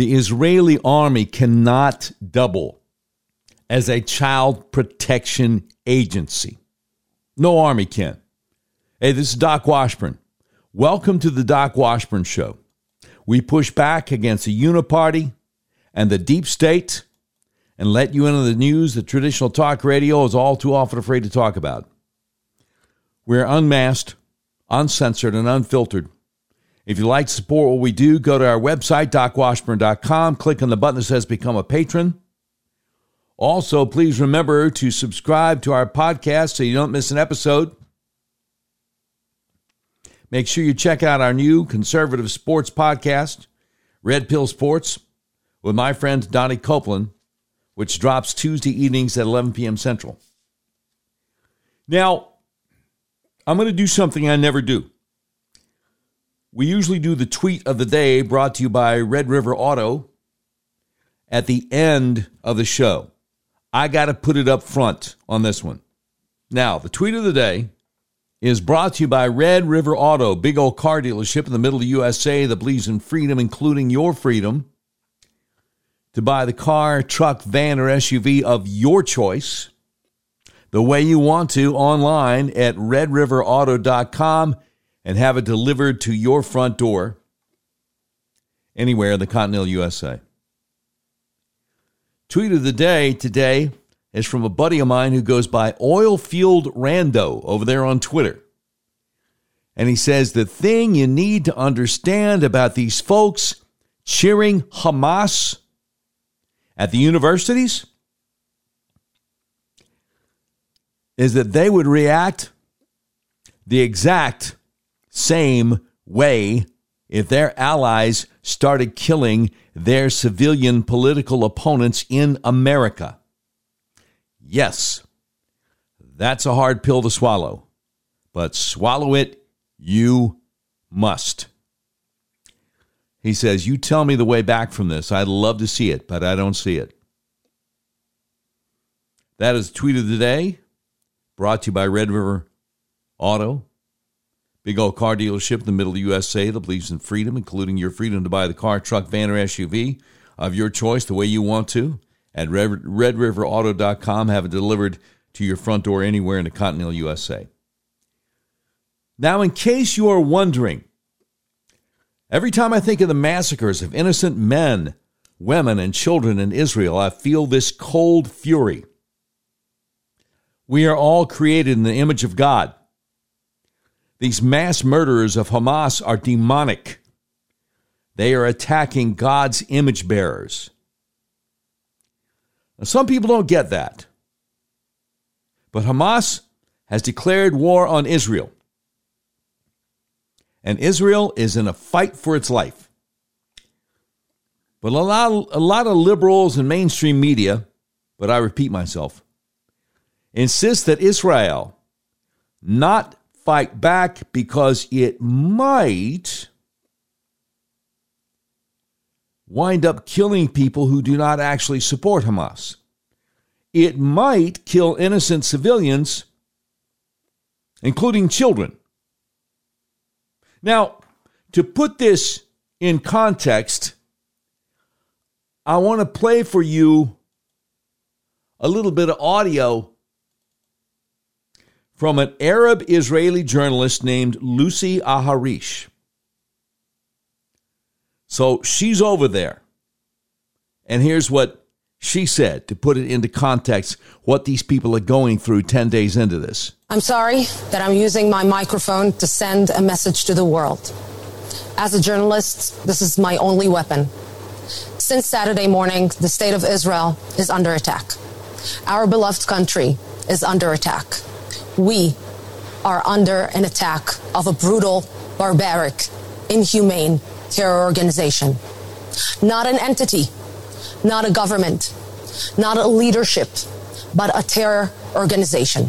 the Israeli army cannot double as a child protection agency. No army can. Hey, this is Doc Washburn. Welcome to the Doc Washburn Show. We push back against the uniparty and the deep state and let you into the news that traditional talk radio is all too often afraid to talk about. We're unmasked, uncensored, and unfiltered. If you'd like to support what we do, go to our website, docwashburn.com, click on the button that says Become a Patron. Also, please remember to subscribe to our podcast so you don't miss an episode. Make sure you check out our new conservative sports podcast, Red Pill Sports, with my friend Donnie Copeland which drops Tuesday evenings at 11 p.m. Central. Now, I'm going to do something I never do. We usually do the tweet of the day brought to you by Red River Auto at the end of the show. I got to put it up front on this one. Now, the tweet of the day is brought to you by Red River Auto, big old car dealership in the middle of the USA that believes in freedom, including your freedom to buy the car, truck, van, or SUV of your choice the way you want to online at redriverauto.com and have it delivered to your front door anywhere in the continental USA. Tweet of the day today is from a buddy of mine who goes by Oilfield Rando over there on Twitter. And he says the thing you need to understand about these folks cheering Hamas at the universities is that they would react the exact same way if their allies started killing their civilian political opponents in America. Yes, that's a hard pill to swallow, but swallow it you must. He says, You tell me the way back from this. I'd love to see it, but I don't see it. That is tweet of the day, brought to you by Red River Auto, big old car dealership in the middle of the USA that believes in freedom, including your freedom to buy the car, truck, van, or SUV of your choice the way you want to at redriverauto.com. Have it delivered to your front door anywhere in the continental USA. Now, in case you are wondering, Every time I think of the massacres of innocent men, women, and children in Israel, I feel this cold fury. We are all created in the image of God. These mass murderers of Hamas are demonic. They are attacking God's image bearers. Now, some people don't get that. But Hamas has declared war on Israel and Israel is in a fight for its life. But a lot, a lot of liberals and mainstream media, but I repeat myself, insist that Israel not fight back because it might wind up killing people who do not actually support Hamas. It might kill innocent civilians, including children. Now, to put this in context, I want to play for you a little bit of audio from an Arab Israeli journalist named Lucy Aharish. So she's over there. And here's what she said to put it into context what these people are going through 10 days into this. I'm sorry that I'm using my microphone to send a message to the world. As a journalist, this is my only weapon. Since Saturday morning, the state of Israel is under attack. Our beloved country is under attack. We are under an attack of a brutal, barbaric, inhumane terror organization. Not an entity, not a government, not a leadership, but a terror organization.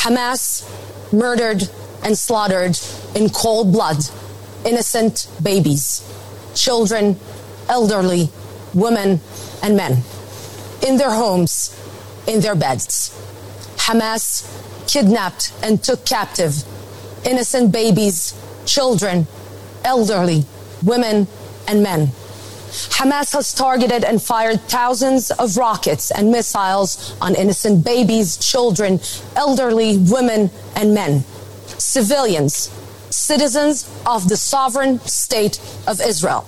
Hamas murdered and slaughtered in cold blood innocent babies, children, elderly, women, and men in their homes, in their beds. Hamas kidnapped and took captive innocent babies, children, elderly, women, and men. Hamas has targeted and fired thousands of rockets and missiles on innocent babies, children, elderly, women, and men, civilians, citizens of the sovereign state of Israel.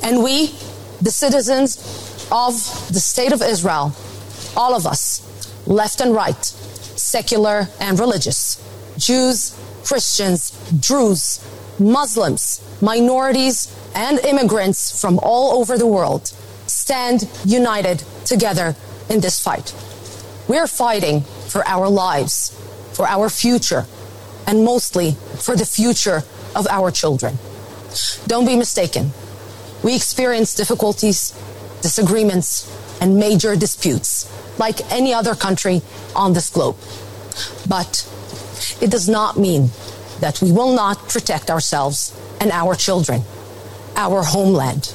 And we, the citizens of the state of Israel, all of us, left and right, secular and religious, Jews, Christians, Druze, Muslims, minorities, and immigrants from all over the world stand united together in this fight. We're fighting for our lives, for our future, and mostly for the future of our children. Don't be mistaken. We experience difficulties, disagreements, and major disputes like any other country on this globe. But it does not mean that we will not protect ourselves and our children, our homeland.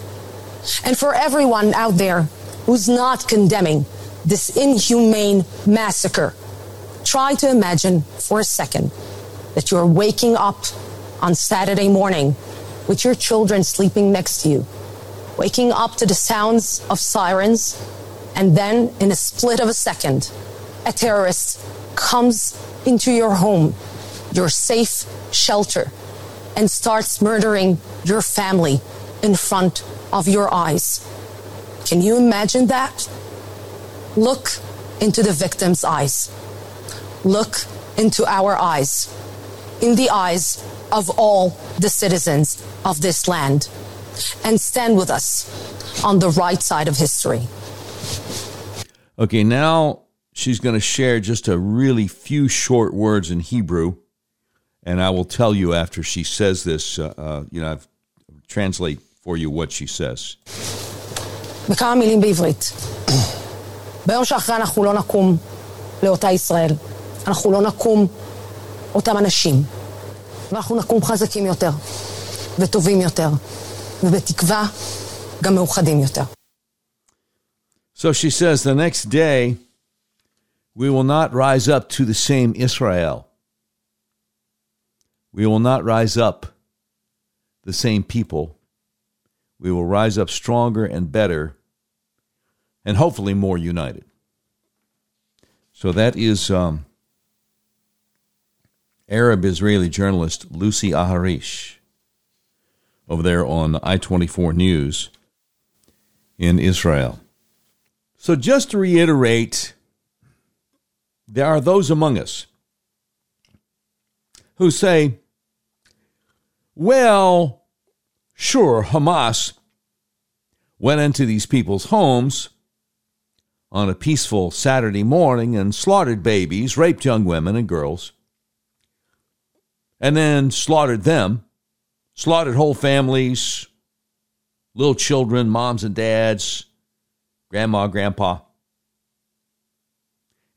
And for everyone out there who's not condemning this inhumane massacre, try to imagine for a second that you're waking up on Saturday morning with your children sleeping next to you, waking up to the sounds of sirens, and then in a split of a second, a terrorist comes into your home, your safe shelter, and starts murdering your family in front of your eyes. Can you imagine that? Look into the victim's eyes. Look into our eyes, in the eyes of all the citizens of this land, and stand with us on the right side of history. Okay, now she's going to share just a really few short words in Hebrew, and I will tell you after she says this. Uh, uh, you know, I've translate for you what she says. בכמה מילים בעברית. ביום שאחרי אנחנו לא נקום לאותה ישראל. אנחנו לא נקום אותם אנשים. ואנחנו נקום חזקים יותר, וטובים יותר, ובתקווה גם מאוחדים יותר. So she says, the next day, we will not rise up to the same Israel. We will not rise up the same people. We will rise up stronger and better and hopefully more united. So that is um, Arab Israeli journalist Lucy Aharish over there on I 24 News in Israel. So, just to reiterate, there are those among us who say, well, sure, Hamas went into these people's homes on a peaceful Saturday morning and slaughtered babies, raped young women and girls, and then slaughtered them, slaughtered whole families, little children, moms and dads, grandma, grandpa,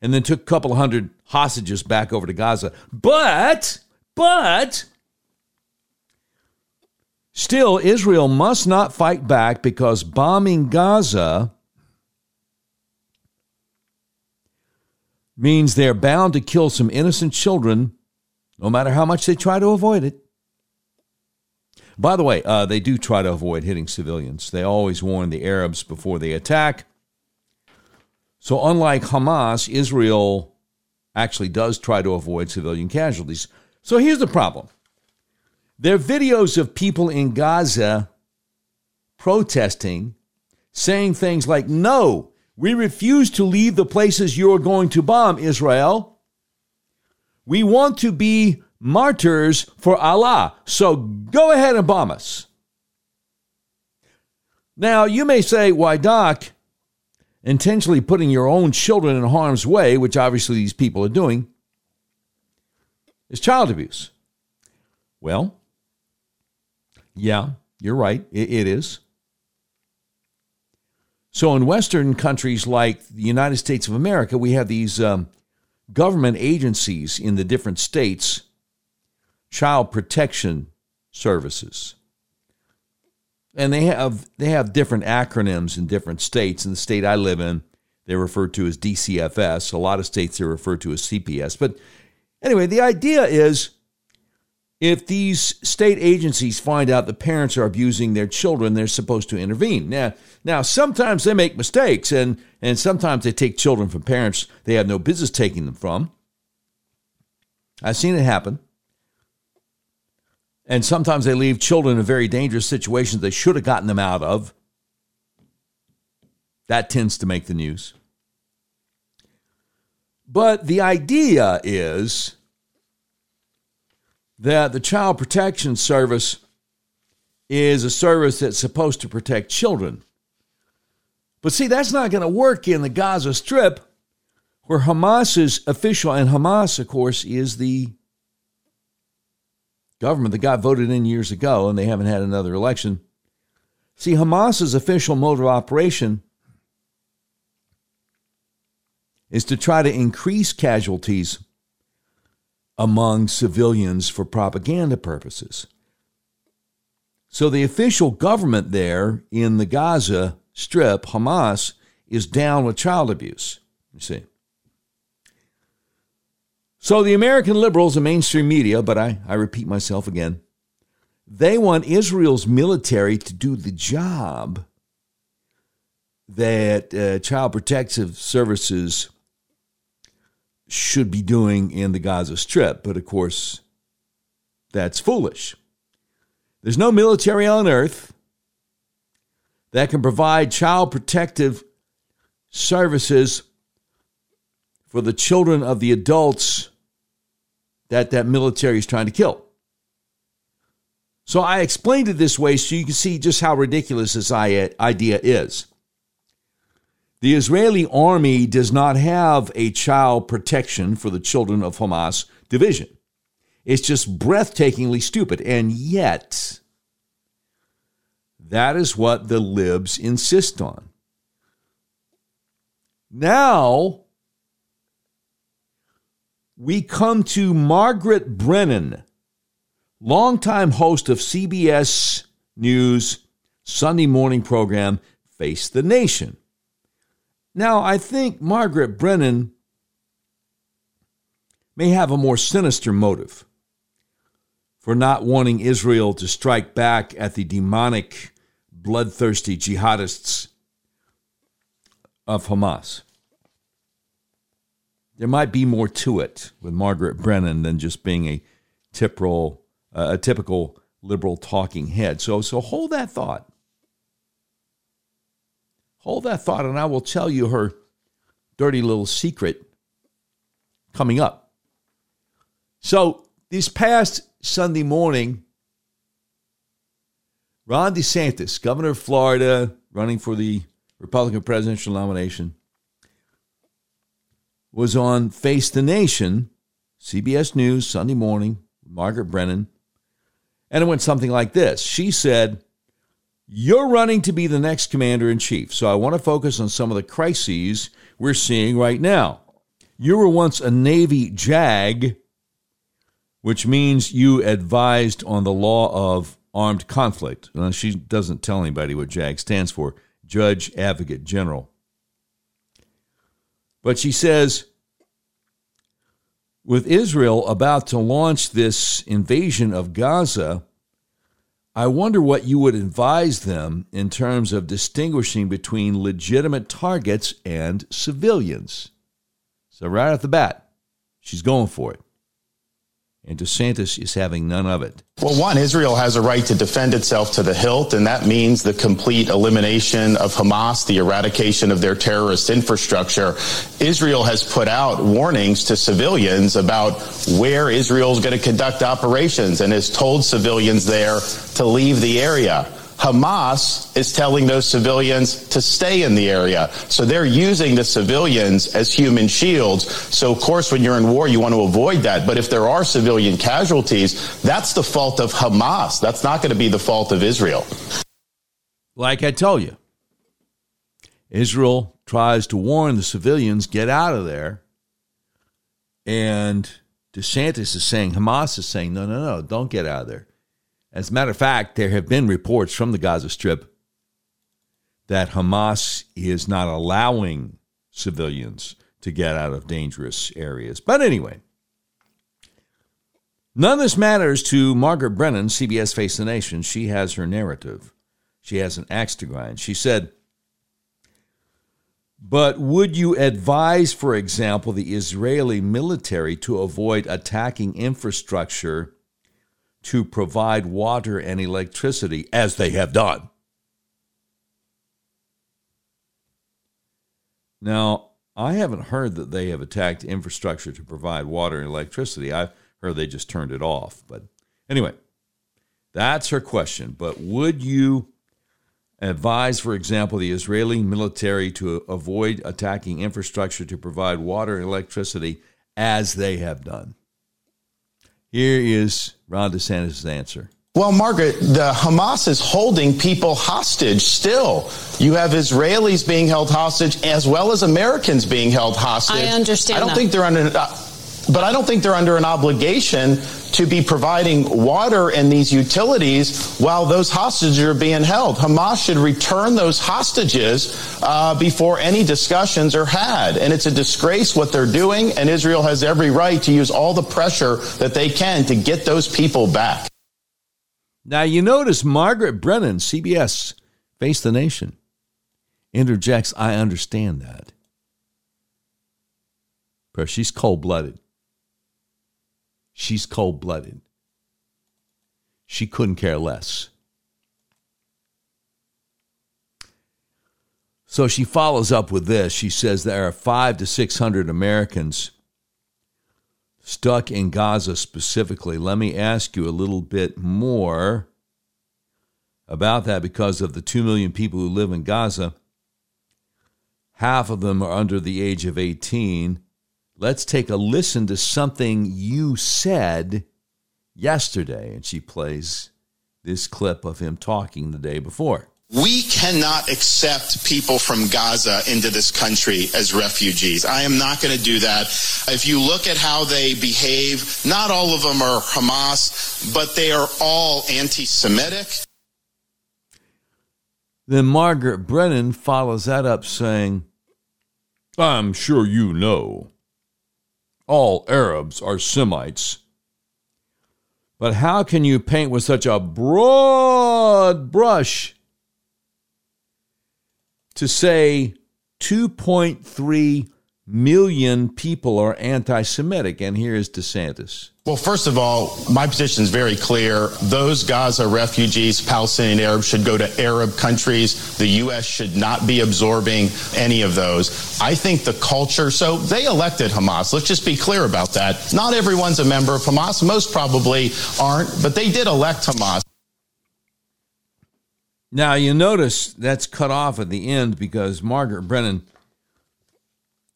and then took a couple hundred hostages back over to Gaza. But, but, still, Israel must not fight back because bombing Gaza means they're bound to kill some innocent children, no matter how much they try to avoid it. By the way, uh, they do try to avoid hitting civilians. They always warn the Arabs before they attack. So, unlike Hamas, Israel actually does try to avoid civilian casualties. So, here's the problem there are videos of people in Gaza protesting, saying things like, No, we refuse to leave the places you're going to bomb, Israel. We want to be martyrs for Allah. So go ahead and bomb us. Now, you may say, why, Doc, intentionally putting your own children in harm's way, which obviously these people are doing, is child abuse. Well, yeah, you're right. it, it is. So, in Western countries like the United States of America, we have these um, government agencies in the different states child protection services. And they have they have different acronyms in different states. In the state I live in, they're referred to as DCFS. A lot of states they're referred to as CPS. But anyway, the idea is if these state agencies find out the parents are abusing their children, they're supposed to intervene. Now, now sometimes they make mistakes, and and sometimes they take children from parents they have no business taking them from. I've seen it happen. And sometimes they leave children in very dangerous situations they should have gotten them out of. That tends to make the news. But the idea is that the Child Protection Service is a service that's supposed to protect children. But see, that's not going to work in the Gaza Strip, where Hamas's official, and Hamas, of course, is the government that got voted in years ago, and they haven't had another election. See, Hamas's official mode of operation is to try to increase casualties among civilians for propaganda purposes. So the official government there in the Gaza Strip, Hamas, is down with child abuse. You see. So the American liberals and mainstream media, but I, I repeat myself again, they want Israel's military to do the job that uh, Child Protective Services should be doing in the Gaza Strip. But of course, that's foolish. There's no military on earth that can provide child protective services for the children of the adults that that military is trying to kill. So I explained it this way so you can see just how ridiculous this idea is. The Israeli army does not have a child protection for the children of Hamas division. It's just breathtakingly stupid. And yet, that is what the libs insist on. Now, we come to Margaret Brennan, longtime host of CBS News Sunday morning program Face the Nation. Now, I think Margaret Brennan may have a more sinister motive for not wanting Israel to strike back at the demonic, bloodthirsty jihadists of Hamas. There might be more to it with Margaret Brennan than just being a typical, uh, a typical liberal talking head. So, so hold that thought. Hold that thought, and I will tell you her dirty little secret coming up. So, this past Sunday morning, Ron DeSantis, governor of Florida, running for the Republican presidential nomination, was on Face the Nation, CBS News, Sunday morning, Margaret Brennan, and it went something like this. She said, you're running to be the next commander in chief, so I want to focus on some of the crises we're seeing right now. You were once a Navy JAG, which means you advised on the law of armed conflict. Now, she doesn't tell anybody what JAG stands for Judge Advocate General. But she says, with Israel about to launch this invasion of Gaza, I wonder what you would advise them in terms of distinguishing between legitimate targets and civilians. So, right off the bat, she's going for it. And DeSantis is having none of it. Well, one, Israel has a right to defend itself to the hilt, and that means the complete elimination of Hamas, the eradication of their terrorist infrastructure. Israel has put out warnings to civilians about where Israel is going to conduct operations and has told civilians there to leave the area. Hamas is telling those civilians to stay in the area. So they're using the civilians as human shields. So, of course, when you're in war, you want to avoid that. But if there are civilian casualties, that's the fault of Hamas. That's not going to be the fault of Israel. Like I told you, Israel tries to warn the civilians get out of there. And DeSantis is saying, Hamas is saying, no, no, no, don't get out of there. As a matter of fact, there have been reports from the Gaza Strip that Hamas is not allowing civilians to get out of dangerous areas. But anyway, None of this matters to Margaret Brennan, CBS Face the Nation. She has her narrative. She has an axe to grind. She said, But would you advise, for example, the Israeli military to avoid attacking infrastructure to provide water and electricity, as they have done? Now, I haven't heard that they have attacked infrastructure to provide water and electricity. I've heard they just turned it off. But anyway, that's her question. But would you advise, for example, the Israeli military to avoid attacking infrastructure to provide water and electricity as they have done? Here is Ron DeSantis' answer. Well, Margaret, the Hamas is holding people hostage still. You have Israelis being held hostage as well as Americans being held hostage. I understand. I don't that. think they're under, uh, but I don't think they're under an obligation to be providing water and these utilities while those hostages are being held. Hamas should return those hostages uh, before any discussions are had. And it's a disgrace what they're doing, and Israel has every right to use all the pressure that they can to get those people back. Now, you notice Margaret Brennan, CBS, Face the Nation, interjects, I understand that. But she's cold blooded. She's cold blooded. She couldn't care less. So she follows up with this. She says there are five to 600 Americans stuck in Gaza specifically. Let me ask you a little bit more about that because of the 2 million people who live in Gaza. Half of them are under the age of 18. Let's take a listen to something you said yesterday. And she plays this clip of him talking the day before. We cannot accept people from Gaza into this country as refugees. I am not going to do that. If you look at how they behave, not all of them are Hamas, but they are all anti Semitic. Then Margaret Brennan follows that up saying, I'm sure you know all Arabs are Semites. But how can you paint with such a broad brush to say 2.3 million people are anti Semitic? And here is DeSantis. Well, first of all, my position is very clear. Those Gaza refugees, Palestinian Arabs, should go to Arab countries. The U.S. should not be absorbing any of those. I think the culture, so they elected Hamas. Let's just be clear about that. Not everyone's a member of Hamas. Most probably aren't, but they did elect Hamas. Now, you notice that's cut off at the end because Margaret Brennan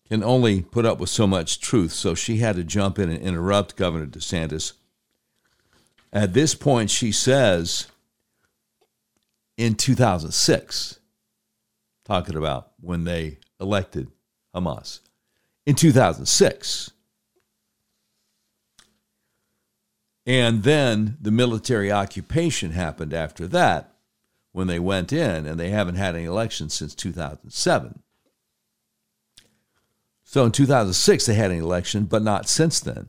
can only put up with so much truth, so she had to jump in and interrupt Governor DeSantis. At this point, she says in 2006, talking about when they elected Hamas, in 2006. And then the military occupation happened after that when they went in, and they haven't had any elections since 2007. So in 2006, they had an election, but not since then.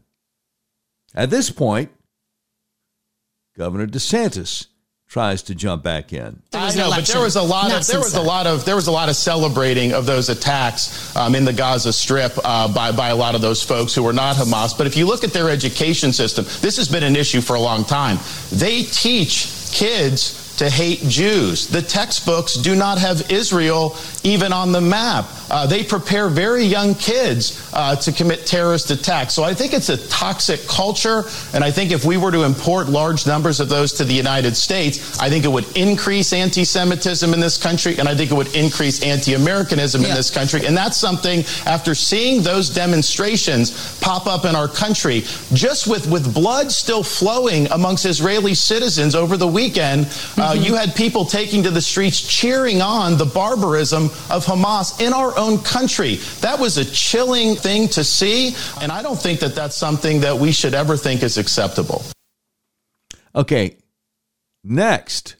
At this point, Governor DeSantis tries to jump back in. I know, but there was a lot of there was a lot of there was a lot of celebrating of those attacks um, in the Gaza Strip uh, by by a lot of those folks who were not Hamas. But if you look at their education system, this has been an issue for a long time. They teach kids to hate Jews. The textbooks do not have Israel even on the map. Uh, they prepare very young kids uh, to commit terrorist attacks. So I think it's a toxic culture. And I think if we were to import large numbers of those to the United States, I think it would increase anti Semitism in this country. And I think it would increase anti Americanism yeah. in this country. And that's something, after seeing those demonstrations pop up in our country, just with, with blood still flowing amongst Israeli citizens over the weekend, uh, mm-hmm. you had people taking to the streets cheering on the barbarism of Hamas in our own country. That was a chilling thing to see, and I don't think that that's something that we should ever think is acceptable. Okay, next,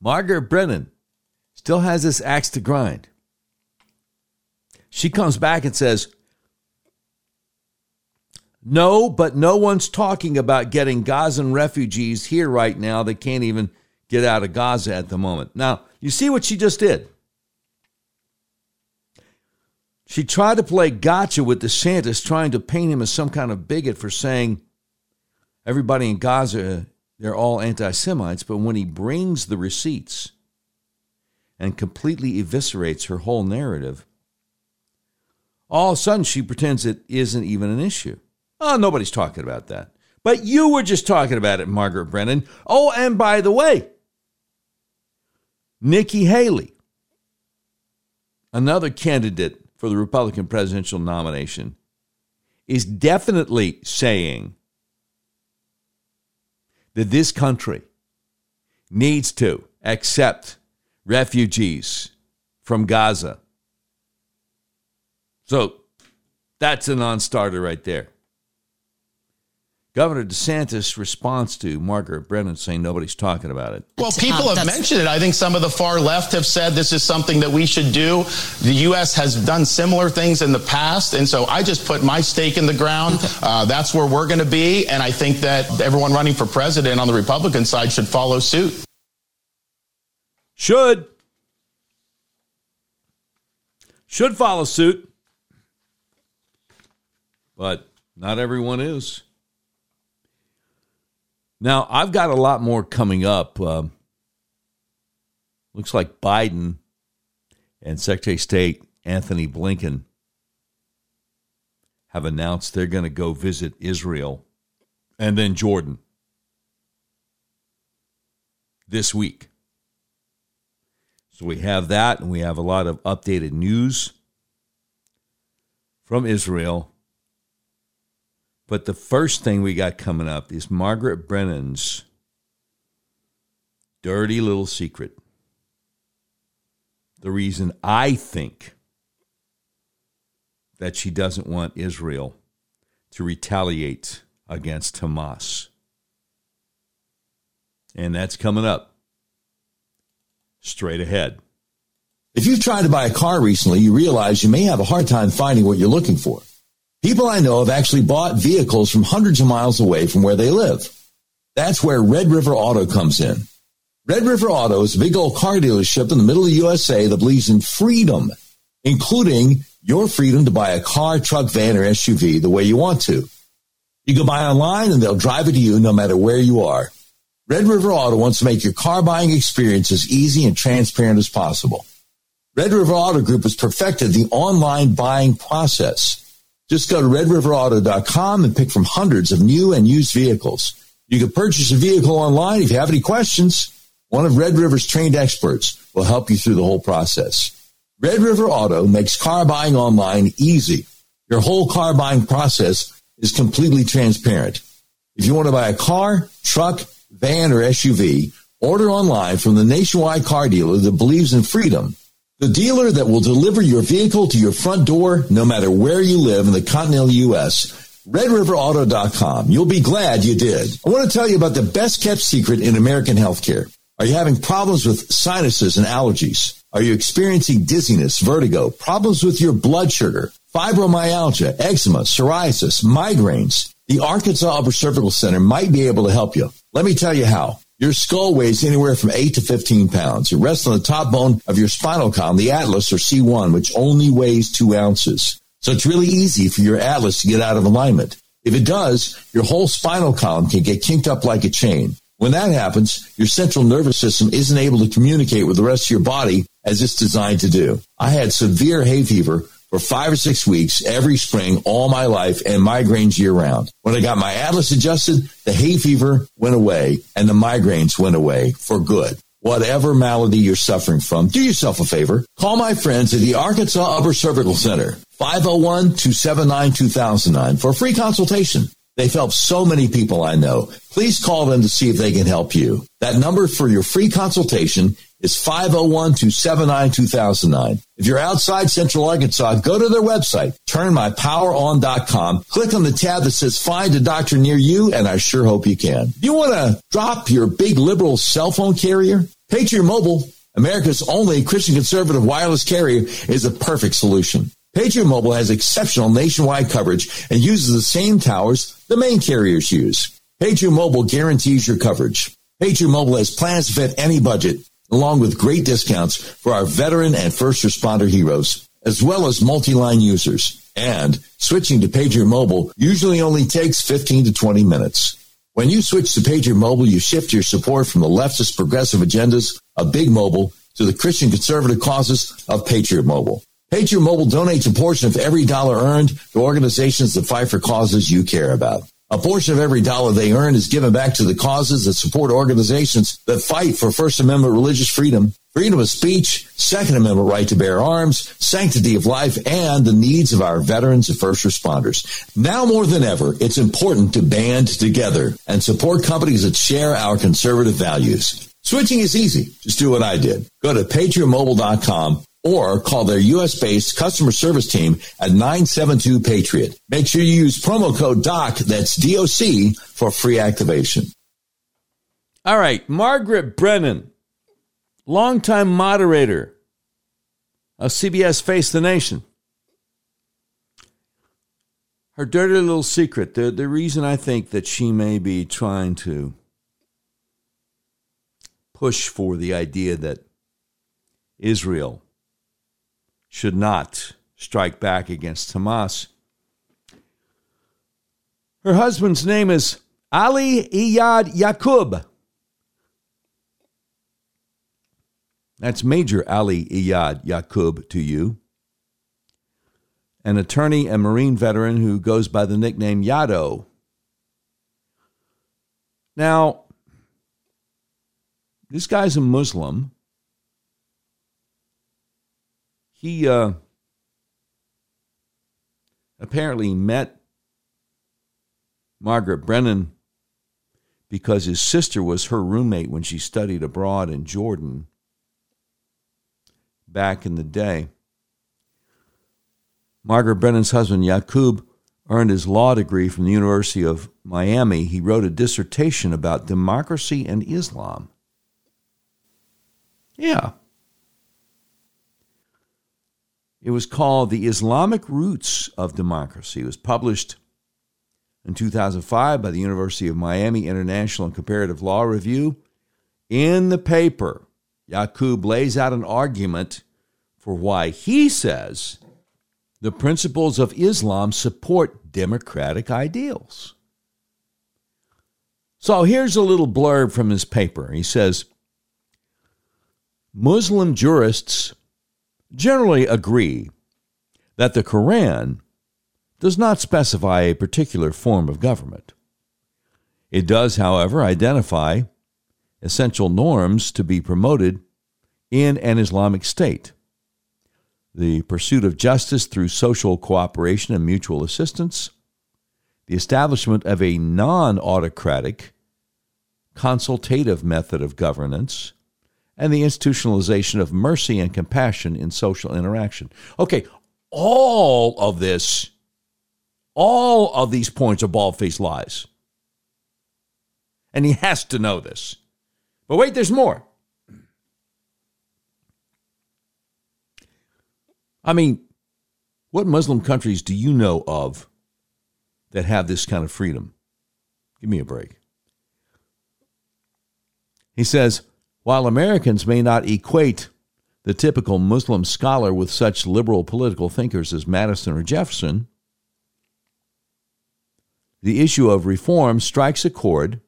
Margaret Brennan still has this axe to grind. She comes back and says, No, but no one's talking about getting Gazan refugees here right now that can't even get out of Gaza at the moment. Now, you see what she just did? She tried to play gotcha with DeSantis, trying to paint him as some kind of bigot for saying everybody in Gaza, they're all anti Semites. But when he brings the receipts and completely eviscerates her whole narrative, all of a sudden she pretends it isn't even an issue. Oh, nobody's talking about that. But you were just talking about it, Margaret Brennan. Oh, and by the way, Nikki Haley, another candidate for the Republican presidential nomination, is definitely saying that this country needs to accept refugees from Gaza. So that's a non starter right there. Governor DeSantis' response to Margaret Brennan saying nobody's talking about it. Well, people have mentioned it. I think some of the far left have said this is something that we should do. The U.S. has done similar things in the past. And so I just put my stake in the ground. Uh, that's where we're going to be. And I think that everyone running for president on the Republican side should follow suit. Should. Should follow suit. But not everyone is. Now, I've got a lot more coming up. Uh, looks like Biden and Secretary of State Anthony Blinken have announced they're going to go visit Israel and then Jordan this week. So we have that, and we have a lot of updated news from Israel but the first thing we got coming up is Margaret Brennan's dirty little secret. The reason I think that she doesn't want Israel to retaliate against Hamas. And that's coming up straight ahead. If you've tried to buy a car recently, you realize you may have a hard time finding what you're looking for. People I know have actually bought vehicles from hundreds of miles away from where they live. That's where Red River Auto comes in. Red River Auto is a big old car dealership in the middle of the USA that believes in freedom, including your freedom to buy a car, truck, van, or SUV the way you want to. You can buy online and they'll drive it to you no matter where you are. Red River Auto wants to make your car buying experience as easy and transparent as possible. Red River Auto Group has perfected the online buying process. Just go to redriverauto.com and pick from hundreds of new and used vehicles. You can purchase a vehicle online. If you have any questions, one of Red River's trained experts will help you through the whole process. Red River Auto makes car buying online easy. Your whole car buying process is completely transparent. If you want to buy a car, truck, van, or SUV, order online from the nationwide car dealer that believes in freedom the dealer that will deliver your vehicle to your front door, no matter where you live in the continental U.S. RedRiverAuto.com. You'll be glad you did. I want to tell you about the best kept secret in American healthcare. Are you having problems with sinuses and allergies? Are you experiencing dizziness, vertigo, problems with your blood sugar, fibromyalgia, eczema, psoriasis, migraines? The Arkansas Upper Cervical Center might be able to help you. Let me tell you how. Your skull weighs anywhere from 8 to 15 pounds. It rests on the top bone of your spinal column, the atlas or C1, which only weighs 2 ounces. So it's really easy for your atlas to get out of alignment. If it does, your whole spinal column can get kinked up like a chain. When that happens, your central nervous system isn't able to communicate with the rest of your body as it's designed to do. I had severe hay fever for five or six weeks every spring all my life and migraines year round. When I got my atlas adjusted, the hay fever went away and the migraines went away for good. Whatever malady you're suffering from, do yourself a favor. Call my friends at the Arkansas Upper Cervical Center, 501-279-2009 for a free consultation. They've helped so many people I know. Please call them to see if they can help you. That number for your free consultation is 501-279-2009. If you're outside Central Arkansas, go to their website, turnmypoweron.com, click on the tab that says find a doctor near you, and I sure hope you can. You want to drop your big liberal cell phone carrier? Patriot Mobile, America's only Christian conservative wireless carrier, is a perfect solution. Patriot Mobile has exceptional nationwide coverage and uses the same towers the main carriers use. Patriot Mobile guarantees your coverage. Patriot Mobile has plans to fit any budget, along with great discounts for our veteran and first responder heroes, as well as multi-line users. And switching to Patriot Mobile usually only takes 15 to 20 minutes. When you switch to Patriot Mobile, you shift your support from the leftist progressive agendas of Big Mobile to the Christian conservative causes of Patriot Mobile. Patriot Mobile donates a portion of every dollar earned to organizations that fight for causes you care about. A portion of every dollar they earn is given back to the causes that support organizations that fight for First Amendment religious freedom, freedom of speech, Second Amendment right to bear arms, sanctity of life, and the needs of our veterans and first responders. Now more than ever, it's important to band together and support companies that share our conservative values. Switching is easy. Just do what I did. Go to patriotmobile.com or call their U.S. based customer service team at 972 Patriot. Make sure you use promo code DOC, that's DOC, for free activation. All right, Margaret Brennan, longtime moderator of CBS Face the Nation. Her dirty little secret, the, the reason I think that she may be trying to push for the idea that Israel should not strike back against Hamas. Her husband's name is Ali Iyad Yaqub. That's Major Ali Iyad Yaqub to you. An attorney and Marine veteran who goes by the nickname Yado. Now, this guy's a Muslim he uh, apparently met Margaret Brennan because his sister was her roommate when she studied abroad in Jordan back in the day. Margaret Brennan's husband, Yaqub, earned his law degree from the University of Miami. He wrote a dissertation about democracy and Islam. Yeah. It was called The Islamic Roots of Democracy. It was published in 2005 by the University of Miami International and Comparative Law Review. In the paper, Yaqub lays out an argument for why he says the principles of Islam support democratic ideals. So here's a little blurb from his paper. He says Muslim jurists generally agree that the Quran does not specify a particular form of government. It does, however, identify essential norms to be promoted in an Islamic state the pursuit of justice through social cooperation and mutual assistance, the establishment of a non autocratic, consultative method of governance, and the institutionalization of mercy and compassion in social interaction. Okay, all of this, all of these points are bald faced lies. And he has to know this. But wait, there's more. I mean, what Muslim countries do you know of that have this kind of freedom? Give me a break. He says, while Americans may not equate the typical Muslim scholar with such liberal political thinkers as Madison or Jefferson, the issue of reform strikes a chord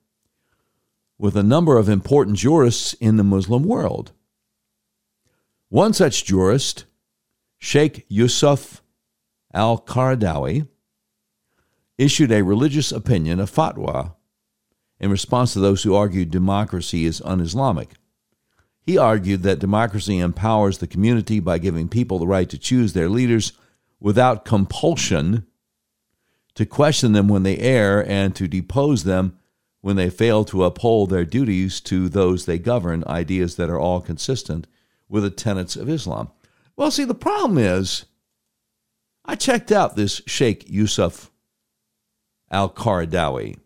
with a number of important jurists in the Muslim world. One such jurist, Sheikh Yusuf al Qaradawi, issued a religious opinion, a fatwa, in response to those who argued democracy is un Islamic. He argued that democracy empowers the community by giving people the right to choose their leaders without compulsion, to question them when they err, and to depose them when they fail to uphold their duties to those they govern, ideas that are all consistent with the tenets of Islam. Well, see, the problem is, I checked out this Sheikh Yusuf al Qaradawi.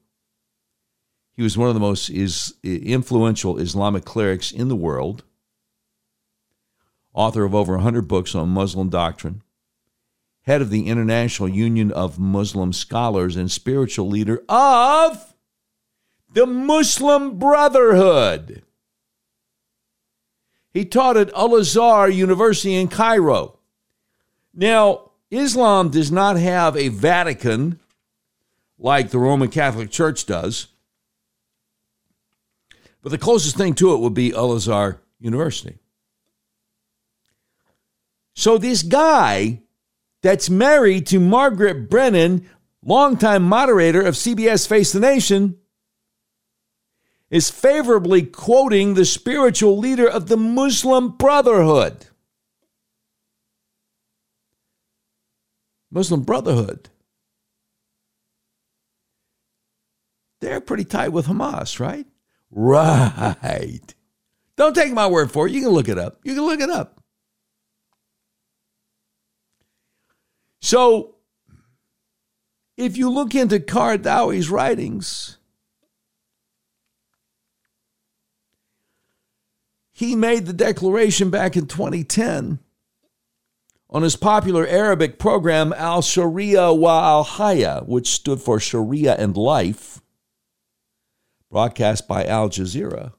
He was one of the most is, influential Islamic clerics in the world, author of over 100 books on Muslim doctrine. head of the International Union of Muslim Scholars and spiritual leader of the Muslim Brotherhood. He taught at Al Azhar University in Cairo. Now, Islam does not have a Vatican like the Roman Catholic Church does, but the closest thing to it would be Al Azhar University. So, this guy that's married to Margaret Brennan, longtime moderator of CBS Face the Nation, is favorably quoting the spiritual leader of the Muslim Brotherhood. Muslim Brotherhood. They're pretty tight with Hamas, right? Right. Don't take my word for it. You can look it up. You can look it up. So, if you look into Qaradawi's writings, he made the declaration back in 2010 on his popular Arabic program Al Sharia wa Al Haya, which stood for Sharia and Life, broadcast by Al Jazeera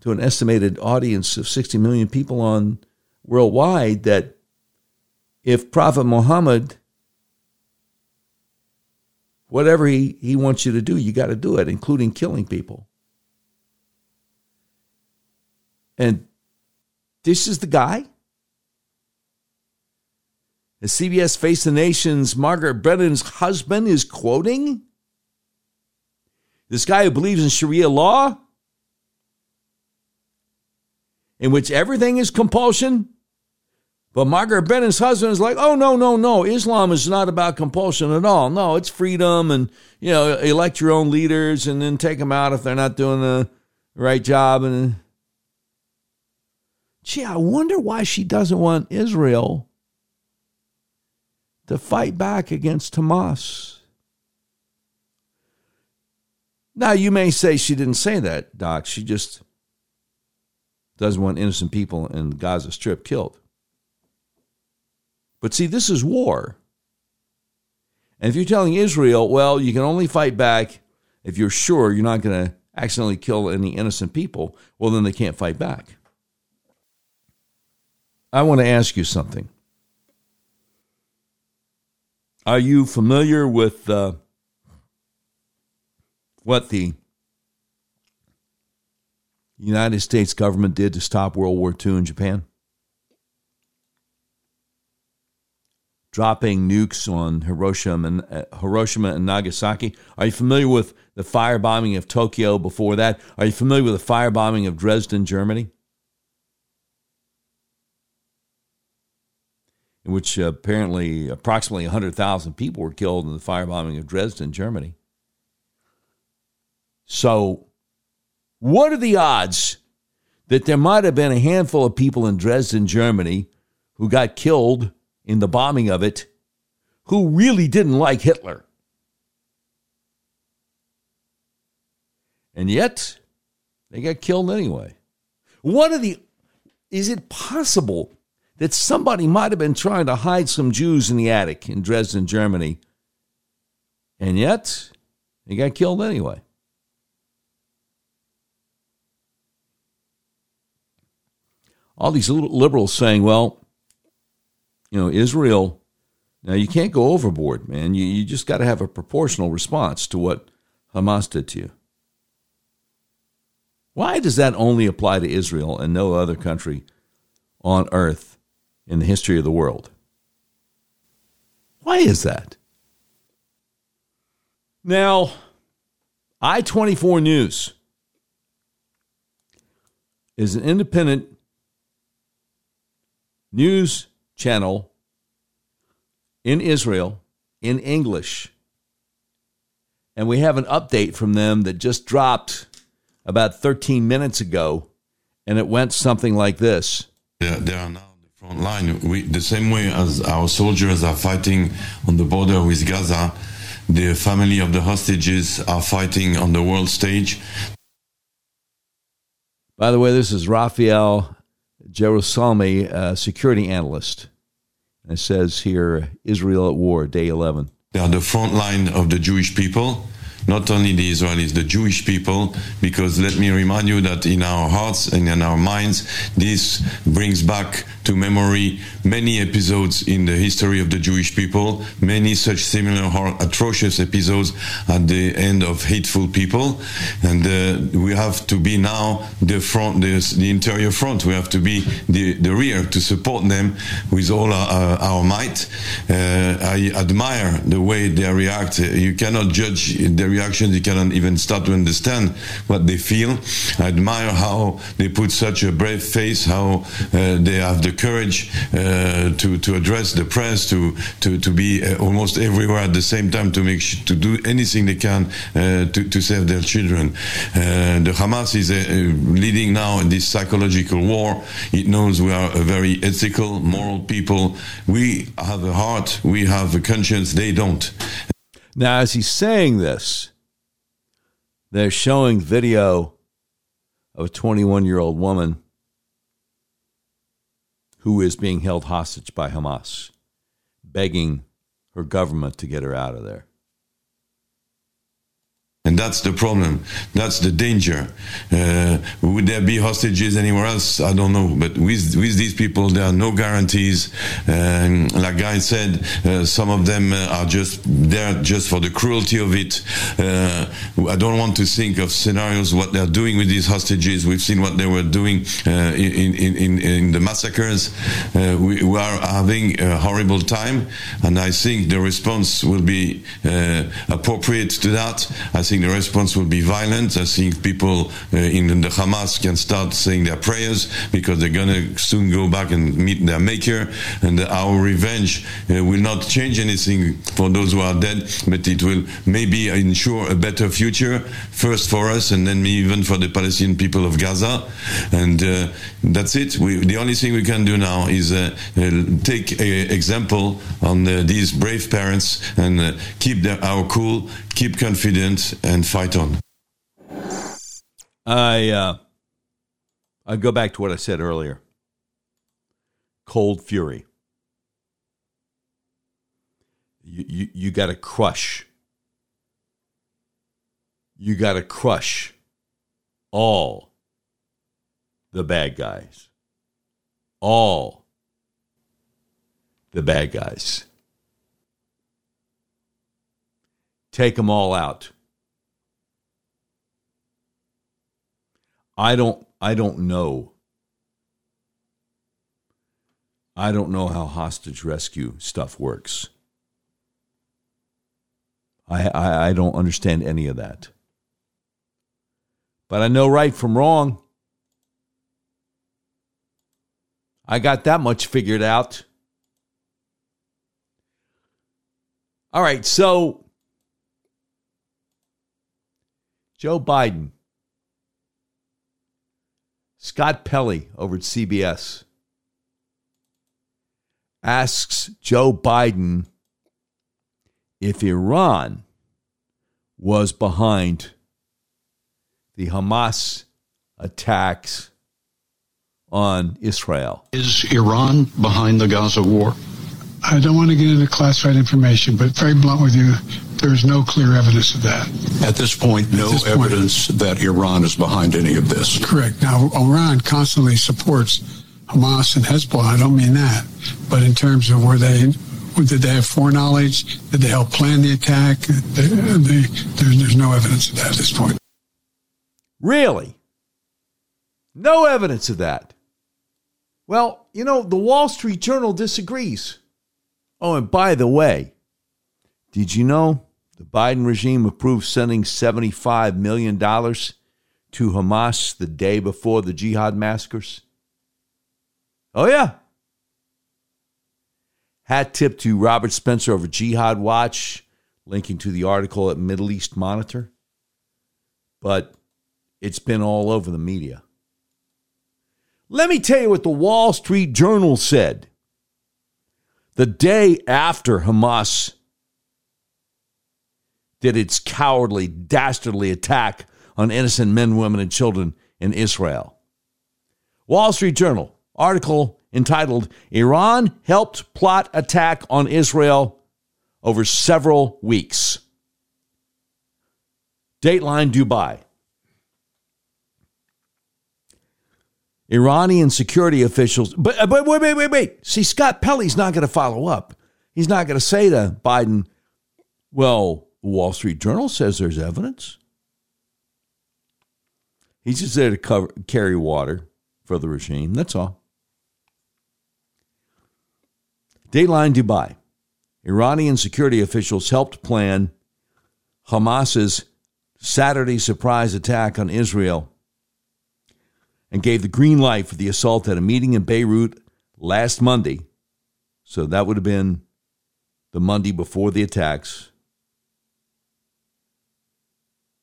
to an estimated audience of 60 million people on worldwide that if Prophet Muhammad whatever he, he wants you to do, you got to do it, including killing people. And this is the guy. As CBS Face the Nation's Margaret Brennan's husband is quoting this guy who believes in Sharia law, in which everything is compulsion. But Margaret Brennan's husband is like, oh, no, no, no. Islam is not about compulsion at all. No, it's freedom and, you know, elect your own leaders and then take them out if they're not doing the right job. And Gee, I wonder why she doesn't want Israel to fight back against Hamas. Now, you may say she didn't say that, Doc. She just doesn't want innocent people in Gaza Strip killed. But see, this is war. And if you're telling Israel, well, you can only fight back if you're sure you're not going to accidentally kill any innocent people, well, then they can't fight back. I want to ask you something. Are you familiar with uh, what the United States government did to stop World War II in Japan? Dropping nukes on Hiroshima and, uh, Hiroshima and Nagasaki. Are you familiar with the firebombing of Tokyo before that? Are you familiar with the firebombing of Dresden, Germany? in which apparently approximately 100,000 people were killed in the firebombing of Dresden, Germany. So, what are the odds that there might have been a handful of people in Dresden, Germany, who got killed in the bombing of it who really didn't like Hitler? And yet, they got killed anyway. What are the is it possible that somebody might have been trying to hide some Jews in the attic in Dresden, Germany. And yet, they got killed anyway. All these liberals saying, well, you know, Israel, now you can't go overboard, man. You, you just got to have a proportional response to what Hamas did to you. Why does that only apply to Israel and no other country on earth in the history of the world. Why is that? Now, I 24 News is an independent news channel in Israel in English. And we have an update from them that just dropped about 13 minutes ago, and it went something like this. Yeah, there are now the front line. We, the same way as our soldiers are fighting on the border with Gaza, the family of the hostages are fighting on the world stage. By the way, this is Raphael Jerusalmy, a uh, security analyst. It says here Israel at war, day 11. They are the front line of the Jewish people not only the Israelis, the Jewish people, because let me remind you that in our hearts and in our minds, this brings back to memory many episodes in the history of the Jewish people, many such similar atrocious episodes at the end of hateful people. And uh, we have to be now the front, the, the, interior front. We have to be the, the rear to support them with all our, our might. Uh, I admire the way they react. You cannot judge their reactions. You cannot even start to understand what they feel. I admire how they put such a brave face, how uh, they have the courage uh, to to address the press, to to to be uh, almost everywhere at the same time to make to do anything they can uh, to to save their children. Uh, the Hamas is leading now this psychological war. It knows we are a very ethical, moral people. We have a heart, we have a conscience. They don't. Now, as he's saying this, they're showing video of a 21 year old woman who is being held hostage by Hamas, begging her government to get her out of there. And that's the problem. That's the danger. Uh, would there be hostages anywhere else? I don't know. But with with these people, there are no guarantees. Um, like Guy said, uh, some of them uh, are just there just for the cruelty of it. Uh, I don't want to think of scenarios what they're doing with these hostages. We've seen what they were doing uh, in, in, in, in the massacres. Uh, we, we, are having a horrible time, and I think the response will be appropriate to that. I think think the response will be violent. I think people uh, in the Hamas can start saying their prayers because they're going to soon go back and meet their maker. And our revenge uh, will not change anything for those who are dead, but it will maybe ensure a better future, first for us and then even for the Palestinian people of Gaza. And uh, that's it. We, the only thing we can do now is uh, uh, take an example on uh, these brave parents and keep their, our cool, keep confident and fight on. I uh, I go back to what I said earlier. Cold fury. You you, you got to crush. You got to crush all the bad guys. All the bad guys. take them all out. I don't I don't know. I don't know how hostage rescue stuff works. I, I, I don't understand any of that. But I know right from wrong. I got that much figured out. All right, so Joe Biden, Scott Pelley over at CBS asks Joe Biden if Iran was behind the Hamas attacks on Israel. Is Iran behind the Gaza war? I don't want to get into classified information, but very blunt with you, there's no clear evidence of that. At this point, no this evidence point, that Iran is behind any of this. Correct. Now, Iran constantly supports Hamas and Hezbollah. I don't mean that. But in terms of where they did they have foreknowledge? Did they help plan the attack? They, they, there's, there's no evidence of that at this point. Really? No evidence of that. Well, you know, the Wall Street Journal disagrees. Oh, and by the way, did you know the Biden regime approved sending $75 million to Hamas the day before the jihad massacres? Oh, yeah. Hat tip to Robert Spencer over Jihad Watch, linking to the article at Middle East Monitor. But it's been all over the media. Let me tell you what the Wall Street Journal said the day after Hamas did its cowardly, dastardly attack on innocent men, women, and children in Israel. Wall Street Journal article entitled Iran Helped Plot Attack on Israel Over Several Weeks. Dateline Dubai. Iranian security officials, but, uh, but wait, wait, wait, wait. See, Scott Pelley's not going to follow up. He's not going to say to Biden, well, the Wall Street Journal says there's evidence. He's just there to cover, carry water for the regime. That's all. Dateline Dubai. Iranian security officials helped plan Hamas's Saturday surprise attack on Israel and gave the green light for the assault at a meeting in Beirut last Monday. So that would have been the Monday before the attacks.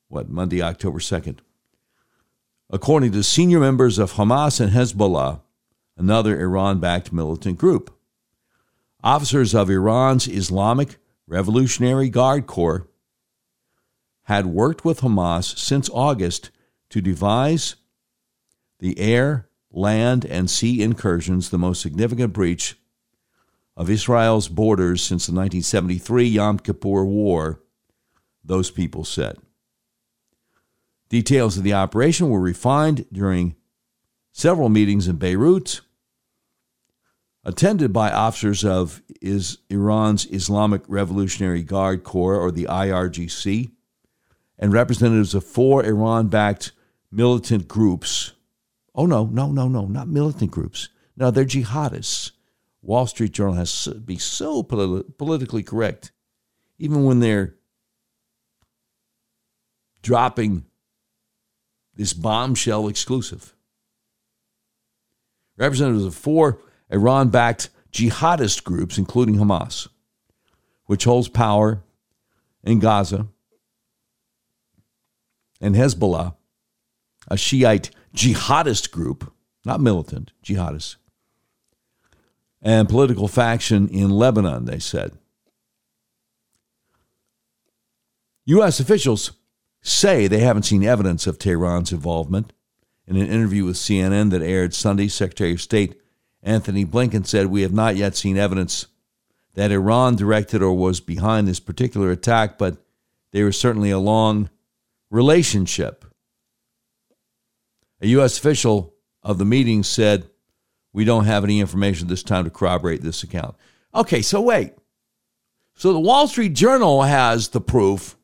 What, Monday, October 2nd? According to senior members of Hamas and Hezbollah, another Iran backed militant group. Officers of Iran's Islamic Revolutionary Guard Corps had worked with Hamas since August to devise the air, land, and sea incursions, the most significant breach of Israel's borders since the 1973 Yom Kippur War, those people said. Details of the operation were refined during several meetings in Beirut, attended by officers of is Iran's Islamic Revolutionary Guard Corps, or the IRGC, and representatives of four Iran backed militant groups. Oh, no, no, no, no, not militant groups. No, they're jihadists. Wall Street Journal has to be so politi- politically correct, even when they're dropping this bombshell exclusive. Representatives of four Iran backed jihadist groups, including Hamas, which holds power in Gaza, and Hezbollah, a Shiite jihadist group, not militant, jihadists, and political faction in Lebanon, they said. U.S. officials say they haven't seen evidence of Tehran's involvement. In an interview with CNN that aired Sunday, Secretary of State Antony Blinken said, We have not yet seen evidence that Iran directed or was behind this particular attack, but there is certainly a long relationship. A U.S. official of the meeting said, We don't have any information this time to corroborate this account. Okay, so wait. So the Wall Street Journal has the proof,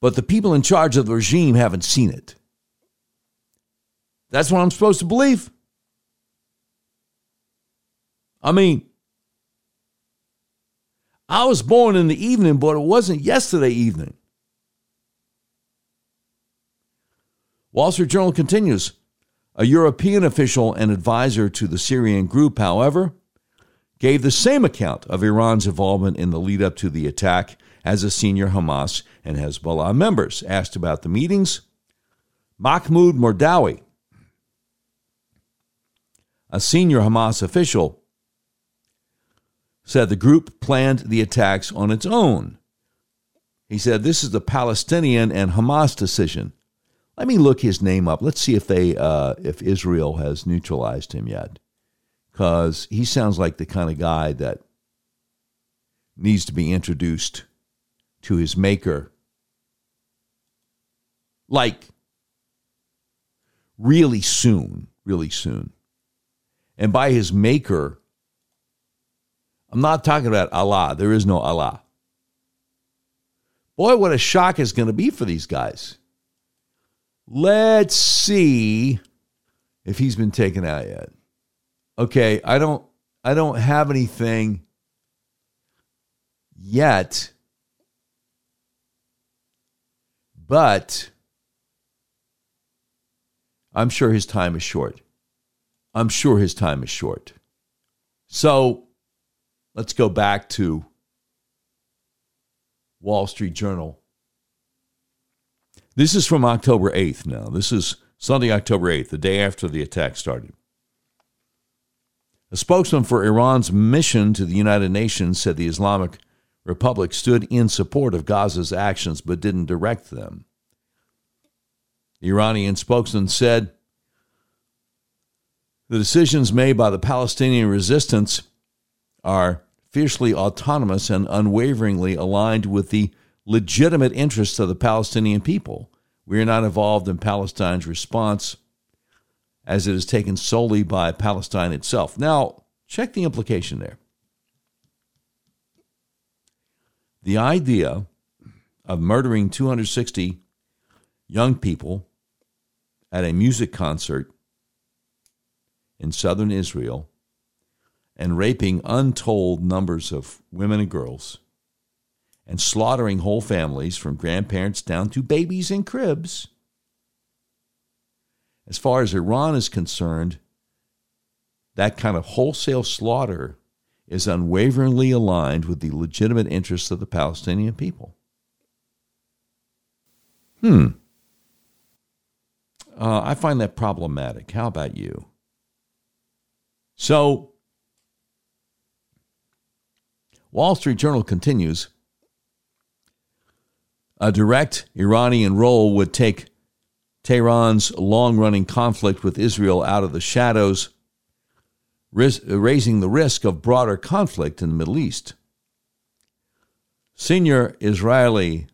but the people in charge of the regime haven't seen it. That's what I'm supposed to believe. I mean, I was born in the evening, but it wasn't yesterday evening. Wall Street Journal continues. A European official and advisor to the Syrian group, however, gave the same account of Iran's involvement in the lead up to the attack as a senior Hamas and Hezbollah members. Asked about the meetings, Mahmoud Mordawi, a senior Hamas official, said the group planned the attacks on its own. He said this is the Palestinian and Hamas decision. Let me look his name up. Let's see if they uh, if Israel has neutralized him yet, because he sounds like the kind of guy that needs to be introduced to his maker, like really soon, really soon. And by his maker, I'm not talking about Allah. There is no Allah. Boy, what a shock it's going to be for these guys. Let's see if he's been taken out yet. Okay, I don't I don't have anything yet. But I'm sure his time is short. I'm sure his time is short. So let's go back to Wall Street Journal. This is from October 8th now. This is Sunday, October 8th, the day after the attack started. A spokesman for Iran's mission to the United Nations said the Islamic Republic stood in support of Gaza's actions but didn't direct them. The Iranian spokesman said The decisions made by the Palestinian resistance are fiercely autonomous and unwaveringly aligned with the legitimate interests of the Palestinian people. We are not involved in Palestine's response as it is taken solely by Palestine itself. Now, check the implication there. The idea of murdering 260 young people at a music concert in southern Israel and raping untold numbers of women and girls and slaughtering whole families from grandparents down to babies in cribs. As far as Iran is concerned, that kind of wholesale slaughter is unwaveringly aligned with the legitimate interests of the Palestinian people. Hmm. Uh, I find that problematic. How about you? So, Wall Street Journal continues a direct Iranian role would take Tehran's long running conflict with Israel out of the shadows, raising the risk of broader conflict in the Middle East. Senior Israeli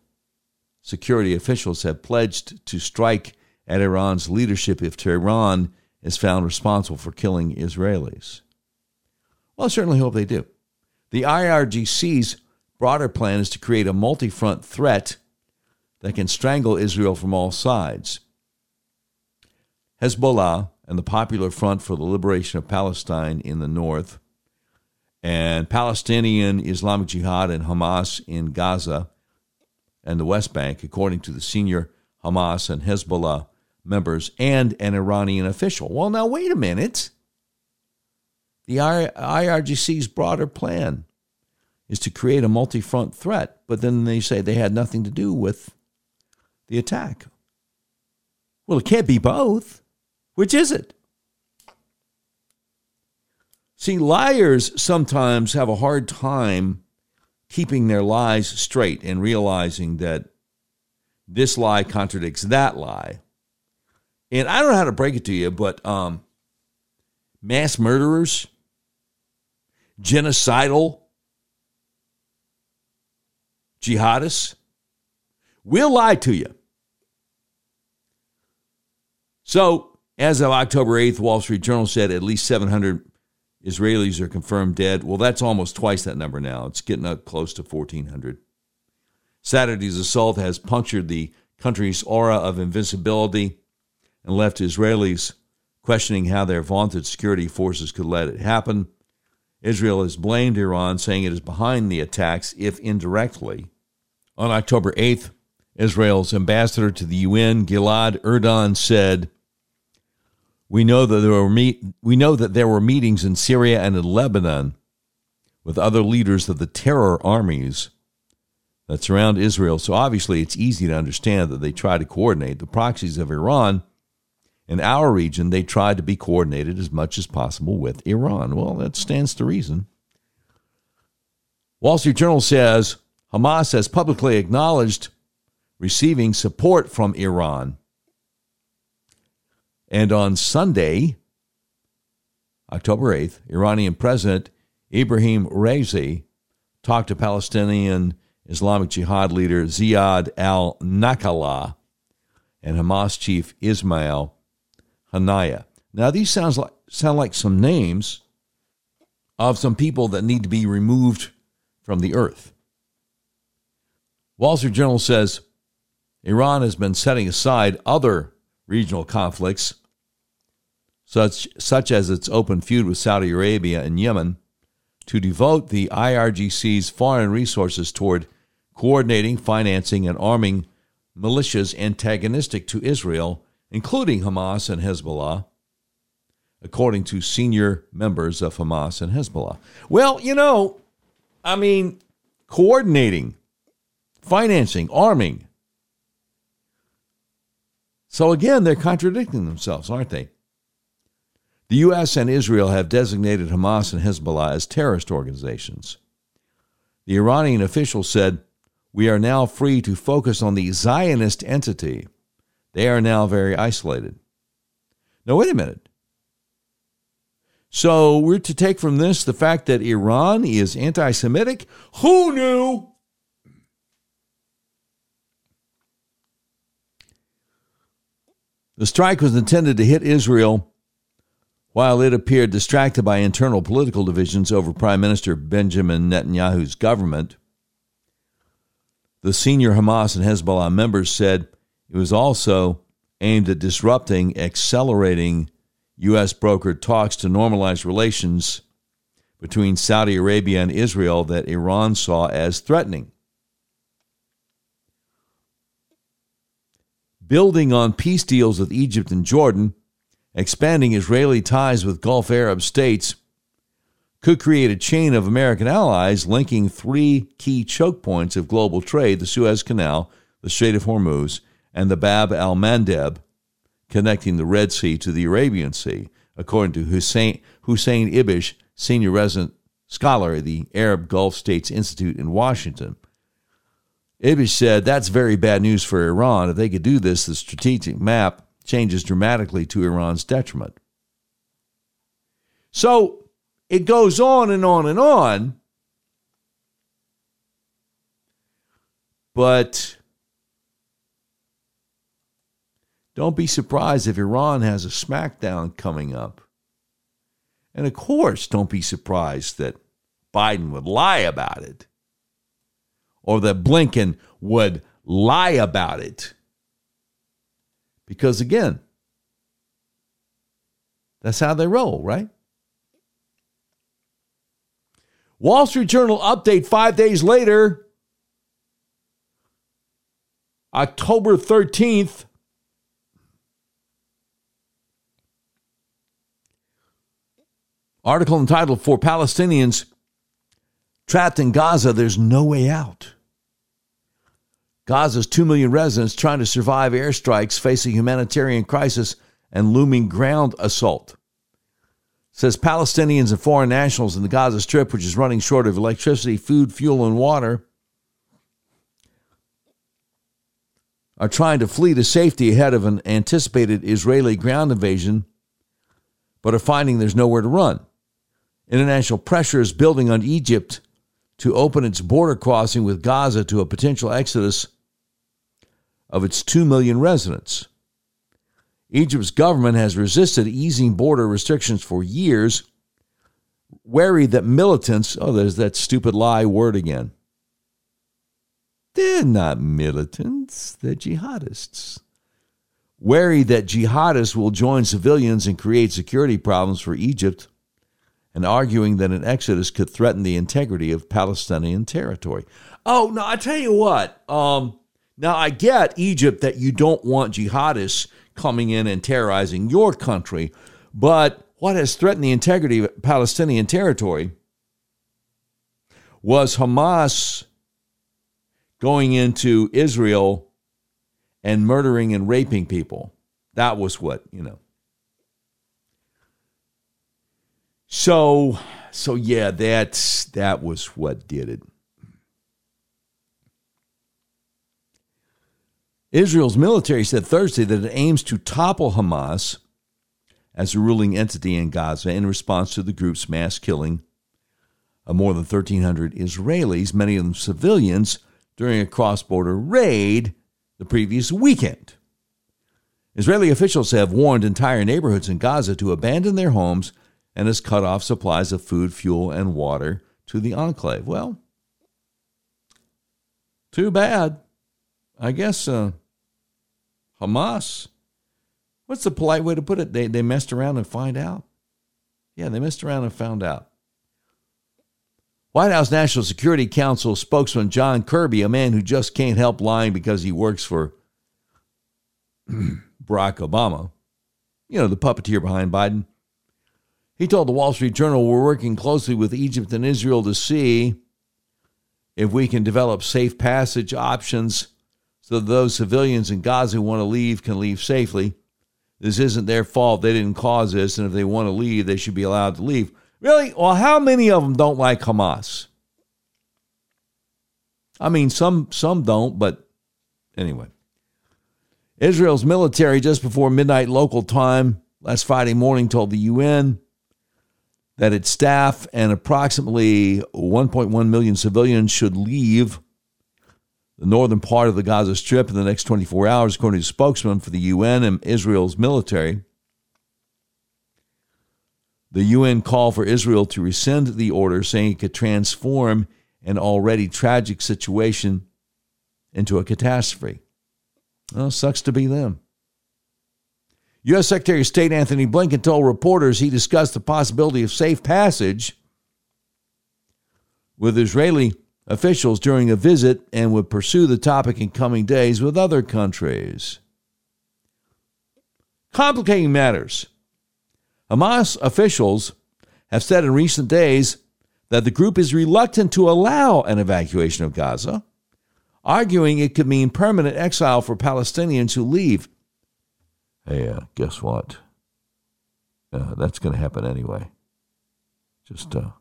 security officials have pledged to strike at Iran's leadership if Tehran is found responsible for killing Israelis. Well, I certainly hope they do. The IRGC's broader plan is to create a multi front threat that can strangle Israel from all sides. Hezbollah and the Popular Front for the Liberation of Palestine in the north, and Palestinian Islamic Jihad and Hamas in Gaza and the West Bank, according to the senior Hamas and Hezbollah members and an Iranian official. Well, now, wait a minute. The IRGC's broader plan is to create a multi front threat, but then they say they had nothing to do with the attack. Well, it can't be both. Which is it? See, liars sometimes have a hard time keeping their lies straight and realizing that this lie contradicts that lie. And I don't know how to break it to you, but um, mass murderers, genocidal jihadists will lie to you. So, as of October 8th, Wall Street Journal said at least 700 Israelis are confirmed dead. Well, that's almost twice that number now. It's getting up close to 1,400. Saturday's assault has punctured the country's aura of invincibility and left Israelis questioning how their vaunted security forces could let it happen. Israel has blamed Iran, saying it is behind the attacks, if indirectly. On October 8th, Israel's ambassador to the UN, Gilad Erdan, said, "We know that there were meet- we know that there were meetings in Syria and in Lebanon with other leaders of the terror armies that surround Israel. So obviously, it's easy to understand that they try to coordinate the proxies of Iran." In our region, they tried to be coordinated as much as possible with Iran. Well, that stands to reason. Wall Street Journal says Hamas has publicly acknowledged receiving support from Iran. And on Sunday, October 8th, Iranian President Ibrahim Raisi talked to Palestinian Islamic Jihad leader Ziad al Naqallah and Hamas chief Ismail Haniyeh. Now, these sounds like, sound like some names of some people that need to be removed from the earth. Wall Street Journal says Iran has been setting aside other regional conflicts, such, such as its open feud with Saudi Arabia and Yemen, to devote the IRGC's foreign resources toward coordinating, financing, and arming militias antagonistic to Israel including Hamas and Hezbollah, according to senior members of Hamas and Hezbollah. Well, you know, I mean, coordinating, financing, arming. So again, they're contradicting themselves, aren't they? The U.S. and Israel have designated Hamas and Hezbollah as terrorist organizations. The Iranian official said, We are now free to focus on the Zionist entity they are now very isolated. Now, wait a minute. So we're to take from this the fact that Iran is anti Semitic? Who knew? The strike was intended to hit Israel while it appeared distracted by internal political divisions over Prime Minister Benjamin Netanyahu's government. The senior Hamas and Hezbollah members said it was also aimed at disrupting, accelerating U.S. brokered talks to normalize relations between Saudi Arabia and Israel that Iran saw as threatening. Building on peace deals with Egypt and Jordan, expanding Israeli ties with Gulf Arab states could create a chain of American allies linking three key choke points of global trade the Suez Canal, the Strait of Hormuz, and the Bab al Mandeb, connecting the Red Sea to the Arabian Sea, according to Hussein, Hussein Ibish, senior resident scholar at the Arab Gulf States Institute in Washington. Ibish said that's very bad news for Iran. If they could do this, the strategic map changes dramatically to Iran's detriment. So it goes on and on and on. But don't be surprised if Iran has a smackdown coming up. And of course, don't be surprised that Biden would lie about it or that Blinken would lie about it. Because again, that's how they roll, right? Wall Street Journal update five days later, October 13th. Article entitled For Palestinians Trapped in Gaza, There's No Way Out. Gaza's 2 million residents trying to survive airstrikes face a humanitarian crisis and looming ground assault. Says Palestinians and foreign nationals in the Gaza Strip, which is running short of electricity, food, fuel, and water, are trying to flee to safety ahead of an anticipated Israeli ground invasion, but are finding there's nowhere to run. International pressure is building on Egypt to open its border crossing with Gaza to a potential exodus of its 2 million residents. Egypt's government has resisted easing border restrictions for years, wary that militants, oh, there's that stupid lie word again. They're not militants, they're jihadists. Wary that jihadists will join civilians and create security problems for Egypt, and arguing that an exodus could threaten the integrity of Palestinian territory. Oh, no, I tell you what. Um, now, I get Egypt that you don't want jihadists coming in and terrorizing your country, but what has threatened the integrity of Palestinian territory was Hamas going into Israel and murdering and raping people. That was what, you know. So, so yeah, that's that was what did it. Israel's military said Thursday that it aims to topple Hamas as a ruling entity in Gaza in response to the group's mass killing of more than 1,300 Israelis, many of them civilians, during a cross border raid the previous weekend. Israeli officials have warned entire neighborhoods in Gaza to abandon their homes and has cut off supplies of food, fuel, and water to the enclave. Well, too bad. I guess uh, Hamas. What's the polite way to put it? They, they messed around and find out. Yeah, they messed around and found out. White House National Security Council spokesman John Kirby, a man who just can't help lying because he works for Barack Obama, you know, the puppeteer behind Biden, he told the Wall Street Journal, We're working closely with Egypt and Israel to see if we can develop safe passage options so those civilians in Gaza who want to leave can leave safely. This isn't their fault. They didn't cause this. And if they want to leave, they should be allowed to leave. Really? Well, how many of them don't like Hamas? I mean, some some don't, but anyway. Israel's military just before midnight local time last Friday morning told the UN that its staff and approximately 1.1 million civilians should leave the northern part of the Gaza Strip in the next 24 hours, according to spokesman for the UN and Israel's military. The UN called for Israel to rescind the order, saying it could transform an already tragic situation into a catastrophe. Well, sucks to be them. U.S. Secretary of State Antony Blinken told reporters he discussed the possibility of safe passage with Israeli officials during a visit and would pursue the topic in coming days with other countries. Complicating matters. Hamas officials have said in recent days that the group is reluctant to allow an evacuation of Gaza, arguing it could mean permanent exile for Palestinians who leave. Hey, uh, guess what? Uh, that's going to happen anyway. Just, uh,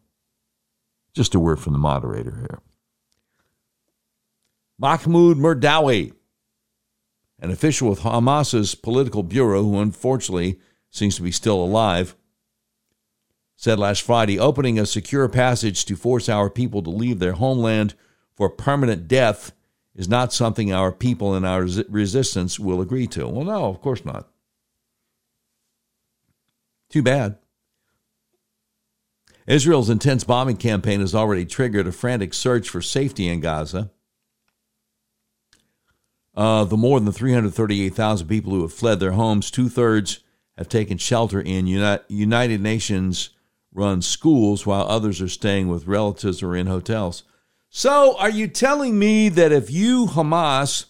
just a word from the moderator here. Mahmoud Murdawi, an official with Hamas's political bureau, who unfortunately seems to be still alive, said last Friday opening a secure passage to force our people to leave their homeland for permanent death is not something our people and our resistance will agree to. Well, no, of course not. Too bad. Israel's intense bombing campaign has already triggered a frantic search for safety in Gaza. Uh, the more than 338,000 people who have fled their homes, two thirds have taken shelter in United Nations run schools, while others are staying with relatives or in hotels. So, are you telling me that if you, Hamas,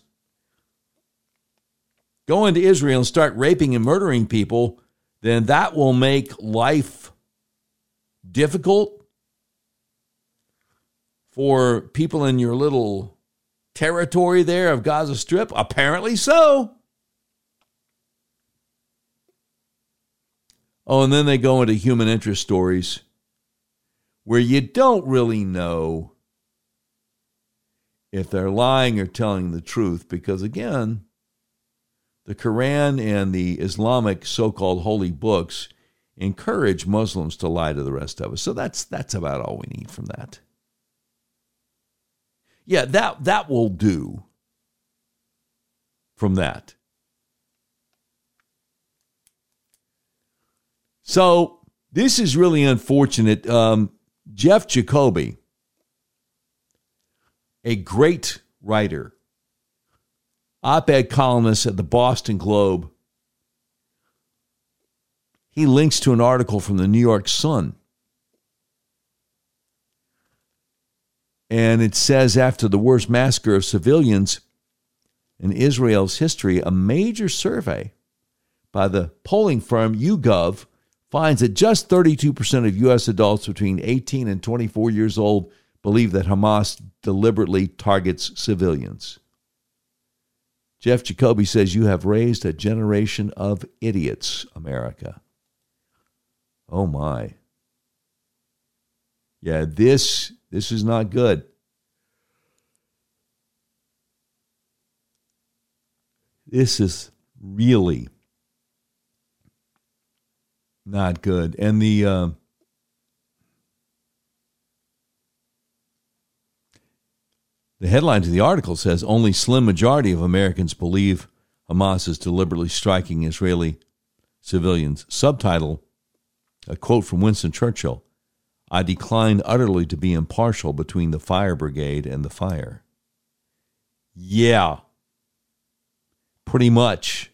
go into Israel and start raping and murdering people, then that will make life difficult for people in your little territory there of Gaza Strip? Apparently so. Oh, and then they go into human interest stories where you don't really know if they're lying or telling the truth because, again, the Quran and the Islamic so called holy books encourage Muslims to lie to the rest of us. So that's, that's about all we need from that. Yeah, that, that will do from that. So this is really unfortunate. Um, Jeff Jacoby, a great writer, op ed columnist at the Boston Globe, he links to an article from the New York Sun. And it says after the worst massacre of civilians in Israel's history, a major survey by the polling firm YouGov finds that just 32% of U.S. adults between 18 and 24 years old believe that Hamas deliberately targets civilians. Jeff Jacoby says, You have raised a generation of idiots, America. Oh my. Yeah, this this is not good. This is really not good. And the uh, the headline to the article says only slim majority of Americans believe Hamas is deliberately striking Israeli civilians. Subtitle: A quote from Winston Churchill. I decline utterly to be impartial between the fire brigade and the fire. Yeah, pretty much.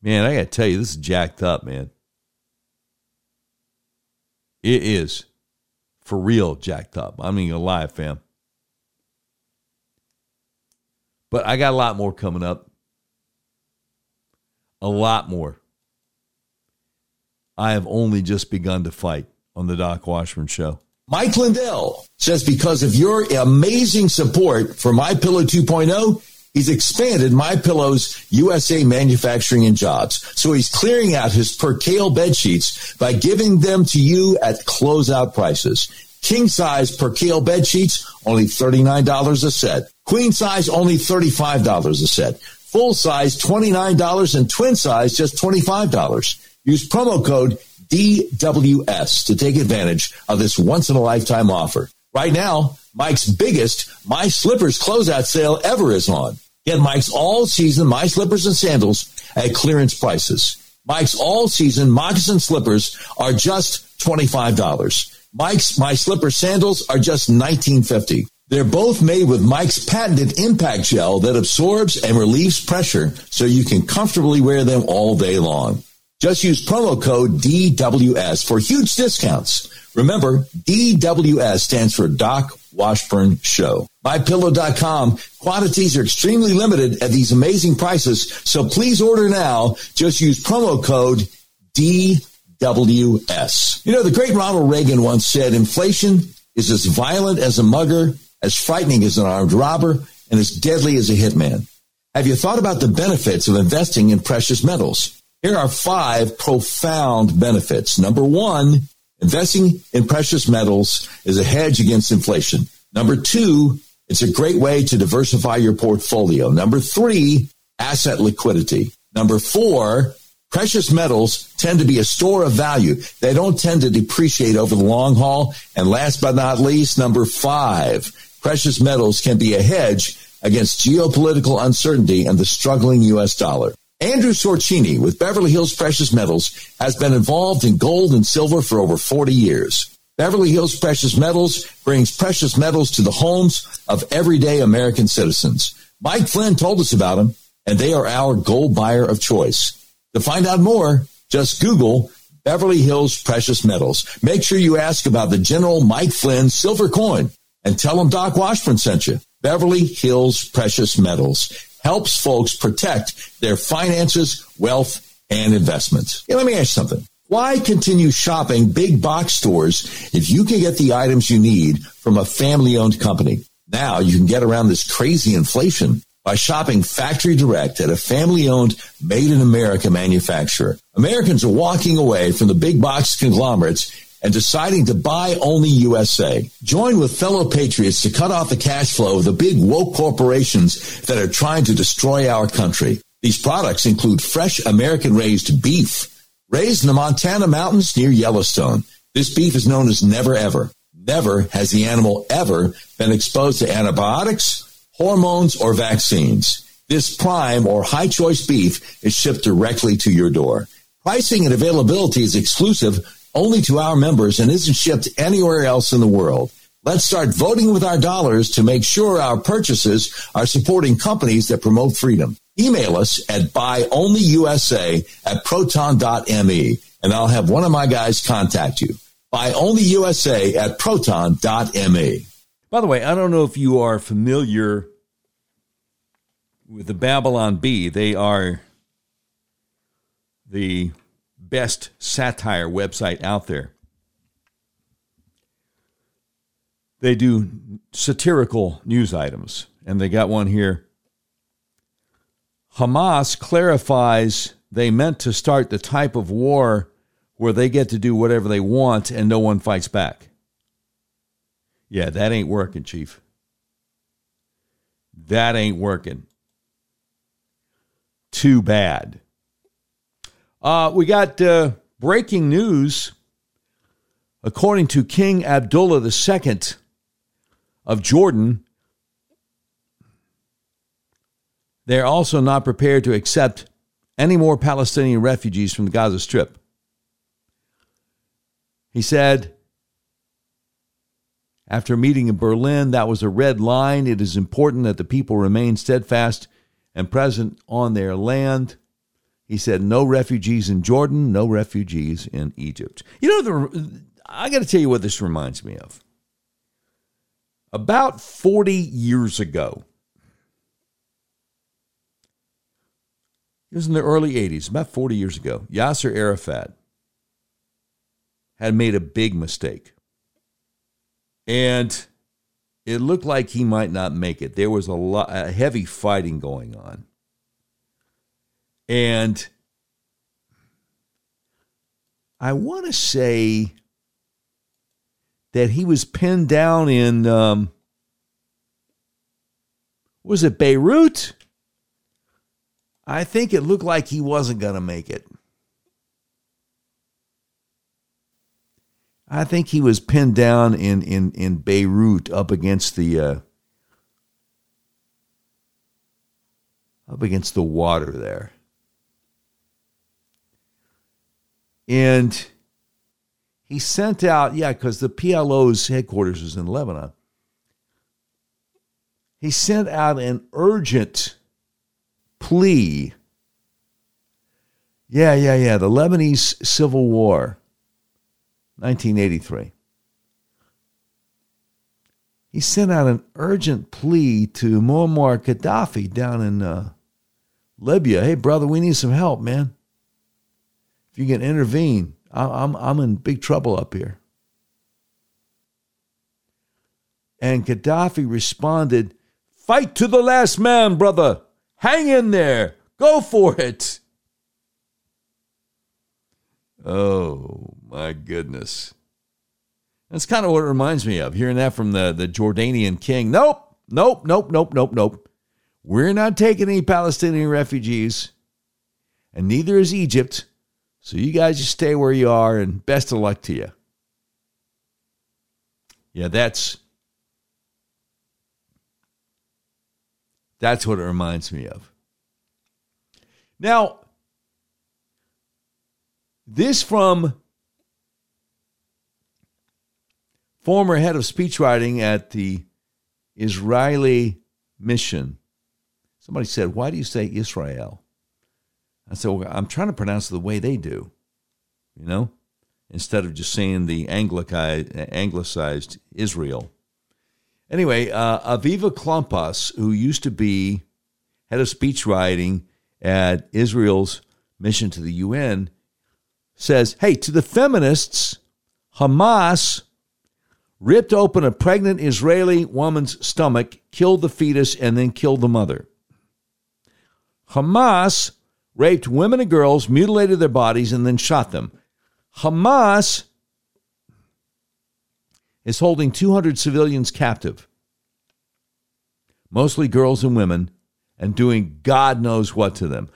Man, I got to tell you, this is jacked up, man. It is for real jacked up. Not gonna lie, fam. But I got a lot more coming up. A lot more. I have only just begun to fight on the Doc Washburn Show. Mike Lindell says because of your amazing support for My Pillow 2.0 He's expanded My Pillow's USA manufacturing and jobs. So he's clearing out his percale bed sheets by giving them to you at closeout prices. King size percale bed sheets, only $39 a set. Queen size, only $35 a set. Full size, $29 and twin size, just $25. Use promo code DWS to take advantage of this once in a lifetime offer. Right now, Mike's biggest My Slippers closeout sale ever is on. Get Mike's all season My Slippers and sandals at clearance prices. Mike's all season moccasin slippers are just $25. Mike's My Slipper sandals are just $19.50. They're both made with Mike's patented impact gel that absorbs and relieves pressure so you can comfortably wear them all day long. Just use promo code DWS for huge discounts. Remember, DWS stands for Doc Washburn Show. MyPillow.com quantities are extremely limited at these amazing prices, so please order now. Just use promo code DWS. You know, the great Ronald Reagan once said, inflation is as violent as a mugger, as frightening as an armed robber, and as deadly as a hitman. Have you thought about the benefits of investing in precious metals? Here are five profound benefits. Number one, investing in precious metals is a hedge against inflation. Number two, it's a great way to diversify your portfolio. Number three, asset liquidity. Number four, precious metals tend to be a store of value. They don't tend to depreciate over the long haul. And last but not least, number five, precious metals can be a hedge against geopolitical uncertainty and the struggling U.S. dollar. Andrew Sorchini with Beverly Hills Precious Metals has been involved in gold and silver for over 40 years. Beverly Hills Precious Metals brings precious metals to the homes of everyday American citizens. Mike Flynn told us about them, and they are our gold buyer of choice. To find out more, just Google Beverly Hills Precious Metals. Make sure you ask about the General Mike Flynn silver coin and tell him Doc Washburn sent you. Beverly Hills Precious Metals helps folks protect their finances, wealth, and investments. let me ask you something. Why continue shopping big box stores if you can get the items you need from a family owned company? Now you can get around this crazy inflation by shopping factory direct at a family owned made in America manufacturer. Americans are walking away from the big box conglomerates and deciding to buy only USA. Join with fellow patriots to cut off the cash flow of the big woke corporations that are trying to destroy our country. These products include fresh American raised beef, raised in the Montana mountains near Yellowstone. This beef is known as never ever. Never has the animal ever been exposed to antibiotics, hormones, or vaccines. This prime or high choice beef is shipped directly to your door. Pricing and availability is exclusive only to our members and isn't shipped anywhere else in the world. Let's start voting with our dollars to make sure our purchases are supporting companies that promote freedom. Email us at buyonlyusa at proton.me and I'll have one of my guys contact you. Buyonlyusa at proton.me. By the way, I don't know if you are familiar with the Babylon Bee. They are the best satire website out there. They do satirical news items, and they got one here. Hamas clarifies they meant to start the type of war where they get to do whatever they want and no one fights back. Yeah, that ain't working, Chief. That ain't working. Too bad. Uh, we got uh, breaking news. According to King Abdullah II of Jordan, they're also not prepared to accept any more Palestinian refugees from the Gaza Strip. He said, after a meeting in Berlin, that was a red line. It is important that the people remain steadfast and present on their land. He said, no refugees in Jordan, no refugees in Egypt. You know, the, I got to tell you what this reminds me of. About 40 years ago, it was in the early 80s, about 40 years ago, Yasser Arafat had made a big mistake. And it looked like he might not make it. There was a lot a heavy fighting going on. And I want to say that he was pinned down in, um, was it Beirut? I think it looked like he wasn't going to make it. I think he was pinned down in in in Beirut up against the uh, up against the water there. And he sent out, yeah, because the PLO's headquarters is in Lebanon. He sent out an urgent plea. Yeah, yeah, yeah. The Lebanese Civil War, 1983. He sent out an urgent plea to Muammar Gaddafi down in uh, Libya. Hey, brother, we need some help, man. If you can intervene, I'm, I'm in big trouble up here. And Gaddafi responded, Fight to the last man, brother. Hang in there. Go for it. Oh, my goodness. That's kind of what it reminds me of, hearing that from the, the Jordanian king. Nope, nope, nope, nope, nope, nope. We're not taking any Palestinian refugees, and neither is Egypt. So you guys just stay where you are, and best of luck to you. Yeah, that's that's what it reminds me of. Now, this from former head of speechwriting at the Israeli mission. Somebody said, Why do you say Israel? I said, well, I'm trying to pronounce it the way they do, you know, instead of just saying the anglicized Israel. Anyway, uh, Aviva Klompas, who used to be head of speechwriting at Israel's mission to the UN, says, Hey, to the feminists, Hamas ripped open a pregnant Israeli woman's stomach, killed the fetus, and then killed the mother. Hamas raped women and girls, mutilated their bodies, and then shot them. Hamas is holding 200 civilians captive, mostly girls and women, and doing God knows what to them.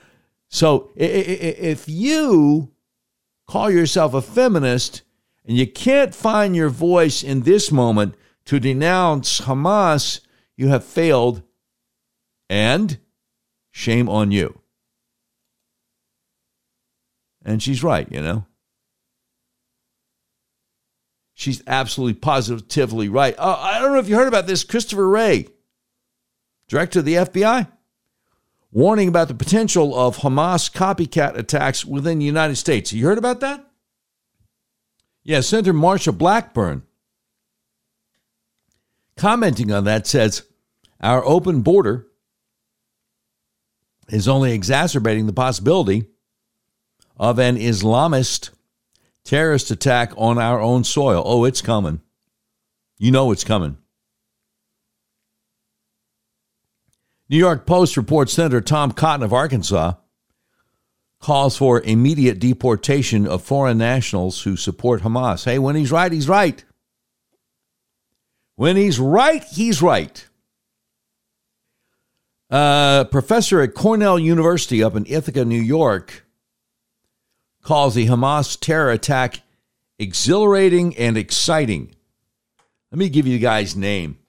So if you call yourself a feminist, and you can't find your voice in this moment to denounce Hamas, you have failed, and shame on you. And she's right, you know. She's absolutely positively right. Uh, I don't know if you heard about this. Christopher Wray, director of the FBI, warning about the potential of Hamas copycat attacks within the United States. You heard about that? Yeah, Senator Marsha Blackburn, commenting on that, says our open border is only exacerbating the possibility of an Islamist terrorist attack on our own soil. Oh, it's coming. You know it's coming. New York Post reports Senator Tom Cotton of Arkansas calls for immediate deportation of foreign nationals who support Hamas. Hey, when he's right, he's right. When he's right, he's right. Uh, professor at Cornell University up in Ithaca, New York, calls the Hamas terror attack exhilarating and exciting. Let me give you the guy's name.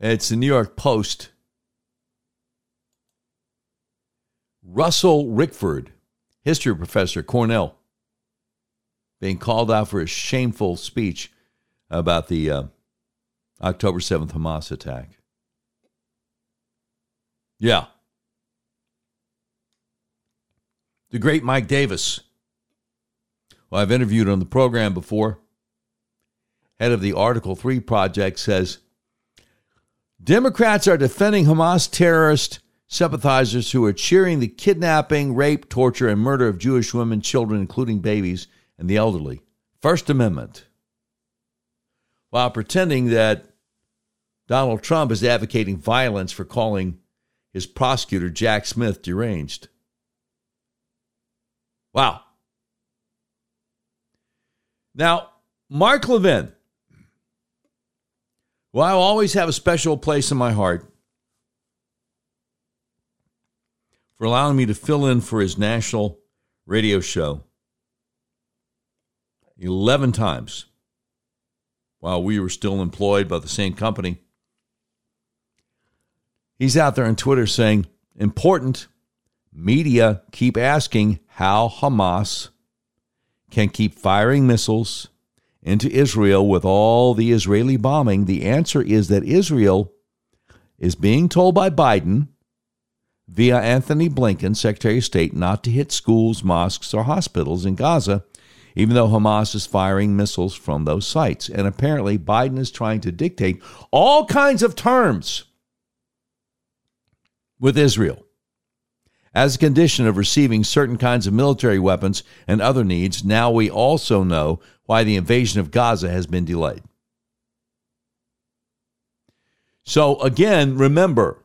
It's the New York Post. Russell Rickford, history professor, Cornell, being called out for a shameful speech about the uh, October 7th Hamas attack. Yeah. The great Mike Davis, who I've interviewed on the program before, head of the Article 3 project, says Democrats are defending Hamas terrorist sympathizers who are cheering the kidnapping, rape, torture, and murder of Jewish women, children, including babies, and the elderly. First Amendment. While pretending that Donald Trump is advocating violence for calling his prosecutor, Jack Smith, deranged. Wow. Now, Mark Levin, well, I always have a special place in my heart for allowing me to fill in for his national radio show 11 times while we were still employed by the same company. He's out there on Twitter saying, important media keep asking how Hamas can keep firing missiles into Israel with all the Israeli bombing. The answer is that Israel is being told by Biden via Antony Blinken, Secretary of State, not to hit schools, mosques, or hospitals in Gaza, even though Hamas is firing missiles from those sites. And apparently, Biden is trying to dictate all kinds of terms with Israel as a condition of receiving certain kinds of military weapons and other needs. Now we also know why the invasion of Gaza has been delayed. So, again, remember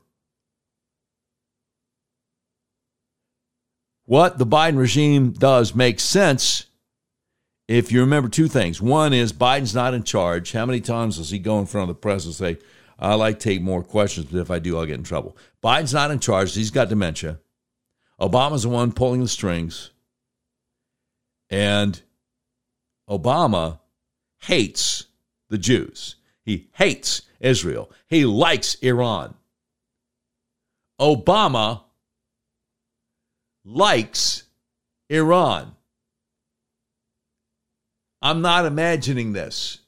what the Biden regime does makes sense if you remember two things. One is Biden's not in charge. How many times does he go in front of the press and say, I like to take more questions, but if I do, I'll get in trouble? Biden's not in charge. He's got dementia. Obama's the one pulling the strings. And Obama hates the Jews. He hates Israel. He likes Iran. Obama likes Iran. I'm not imagining this.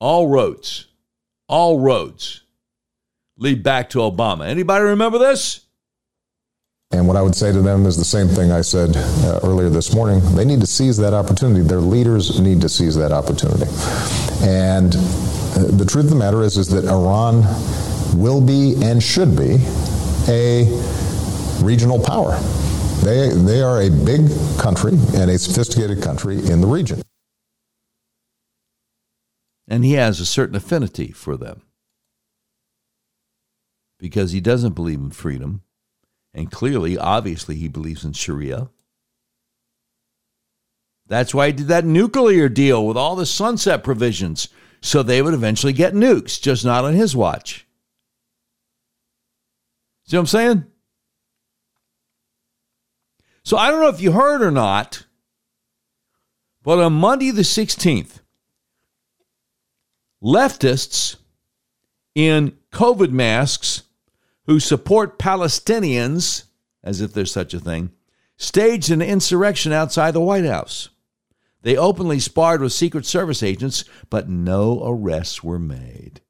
All roads, all roads lead back to Obama. Anybody remember this? And what I would say to them is the same thing I said uh, earlier this morning. They need to seize that opportunity. Their leaders need to seize that opportunity. And uh, the truth of the matter is, is that Iran will be and should be a regional power. They, they are a big country and a sophisticated country in the region. And he has a certain affinity for them because he doesn't believe in freedom. And clearly, obviously, he believes in Sharia. That's why he did that nuclear deal with all the sunset provisions so they would eventually get nukes, just not on his watch. See what I'm saying? So I don't know if you heard or not, but on Monday the 16th, leftists in COVID masks who support Palestinians, as if there's such a thing, staged an insurrection outside the White House. They openly sparred with Secret Service agents, but no arrests were made.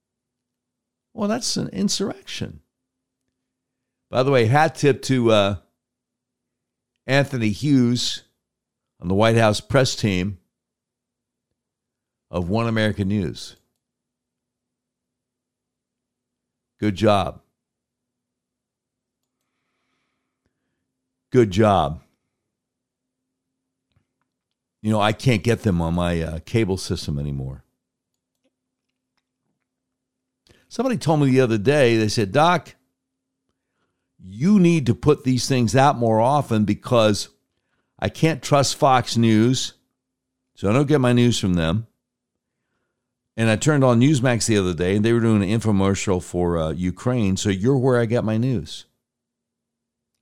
Well, that's an insurrection. By the way, hat tip to uh, Anthony Hughes on the White House press team of One American News. Good job. Good job. You know, I can't get them on my uh, cable system anymore. Somebody told me the other day, they said, Doc, you need to put these things out more often because I can't trust Fox News. So I don't get my news from them. And I turned on Newsmax the other day and they were doing an infomercial for uh, Ukraine. So you're where I get my news.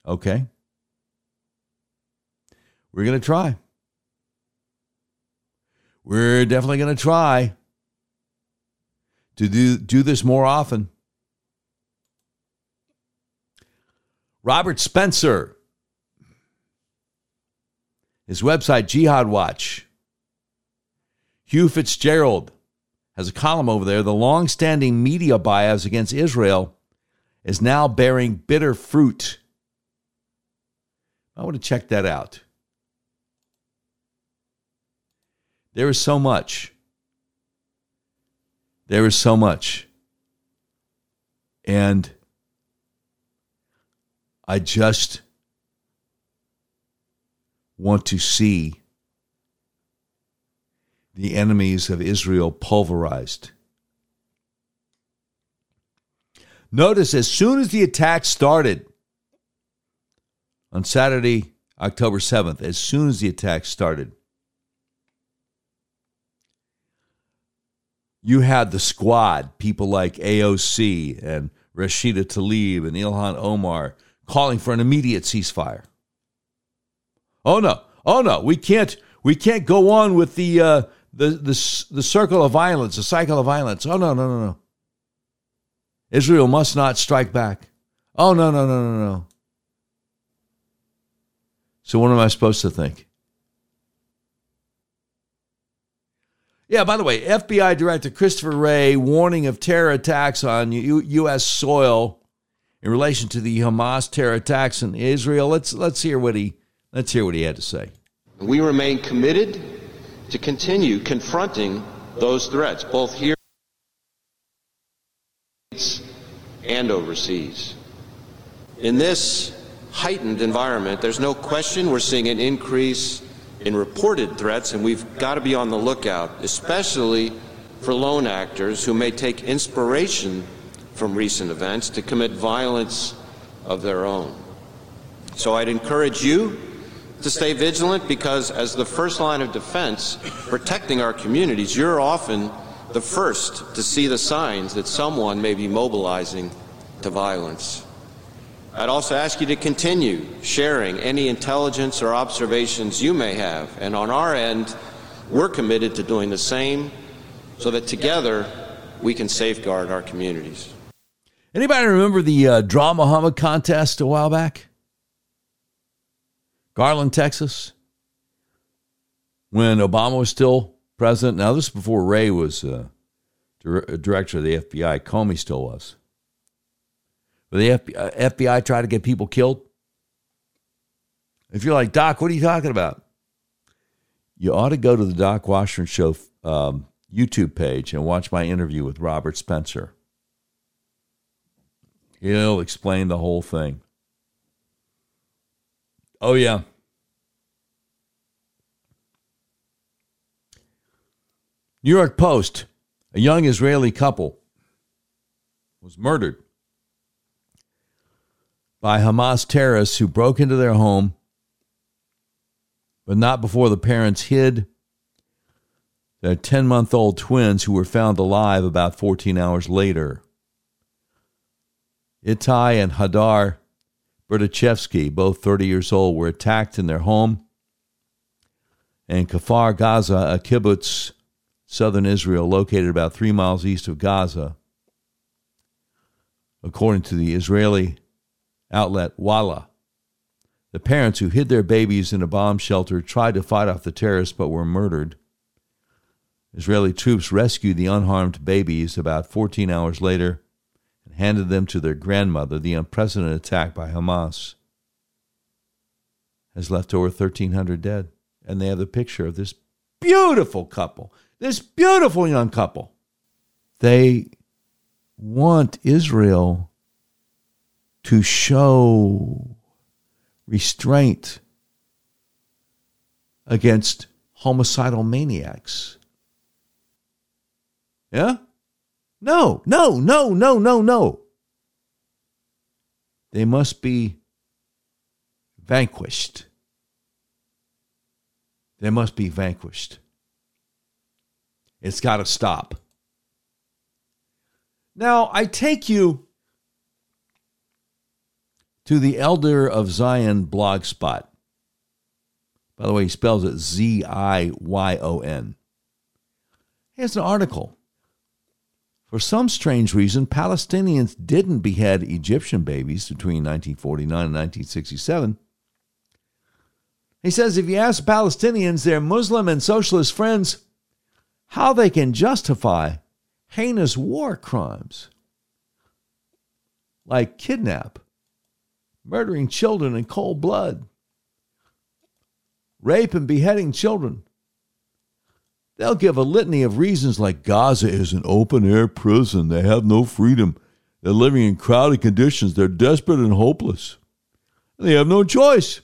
Okay. We're going to try. We're definitely going to try to do, do this more often. Robert Spencer, his website, Jihad Watch. Hugh Fitzgerald has a column over there. The long standing media bias against Israel is now bearing bitter fruit. I want to check that out. There is so much. There is so much. And I just want to see the enemies of Israel pulverized. Notice as soon as the attack started on Saturday, October 7th, as soon as the attack started, you had the squad, people like AOC and Rashida Tlaib and Ilhan Omar, calling for an immediate ceasefire. Oh no. Oh no. We can't. We can't go on with the uh, the the the circle of violence, the cycle of violence. Oh no, no, no, no. Israel must not strike back. Oh no, no, no, no, no. So what am I supposed to think? Yeah, by the way, FBI Director Christopher Wray warning of terror attacks on U- U.S. soil in relation to the Hamas terror attacks in Israel. Let's let's hear what he let's hear what he had to say. We remain committed to continue confronting those threats, both here and overseas. In this heightened environment, there's no question we're seeing an increase in reported threats, and we've got to be on the lookout, especially for lone actors who may take inspiration from recent events to commit violence of their own. So I'd encourage you to stay vigilant because, as the first line of defense, protecting our communities, you're often the first to see the signs that someone may be mobilizing to violence. I'd also ask you to continue sharing any intelligence or observations you may have. And on our end, we're committed to doing the same so that together we can safeguard our communities. Anybody remember the uh, Draw Muhammad contest a while back? Garland, Texas, when Obama was still president. Now, this is before Wray was uh, director of the FBI. Comey still was the FBI uh, try to get people killed? If you're like, Doc, what are you talking about? You ought to go to the Doc Washburn Show um, YouTube page and watch my interview with Robert Spencer. He'll explain the whole thing. Oh, yeah. New York Post, a young Israeli couple was murdered by Hamas terrorists who broke into their home, but not before the parents hid their 10 month old twins who were found alive about 14 hours later. Itai and Hadar Berdichevsky, both 30 years old, were attacked in their home. And Kfar Gaza, a kibbutz, southern Israel, located about three miles east of Gaza. According to the Israeli outlet Walla. The parents who hid their babies in a bomb shelter tried to fight off the terrorists but were murdered. Israeli troops rescued the unharmed babies about 14 hours later and handed them to their grandmother. The unprecedented attack by Hamas has left over 1,300 dead. And they have the picture of this beautiful couple, this beautiful young couple. They want Israel to show restraint against homicidal maniacs. Yeah? No, no, no, no, no, no. They must be vanquished. They must be vanquished. It's got to stop. Now, I take you to the Elder of Ziyon blogspot. By the way, he spells it Z I Y O N. Here's an article. For some strange reason, Palestinians didn't behead Egyptian babies between 1949 and 1967. He says if you ask Palestinians, their Muslim and socialist friends, how they can justify heinous war crimes like kidnap, murdering children in cold blood, rape and beheading children. They'll give a litany of reasons like Gaza is an open air prison. They have no freedom. They're living in crowded conditions. They're desperate and hopeless. They have no choice.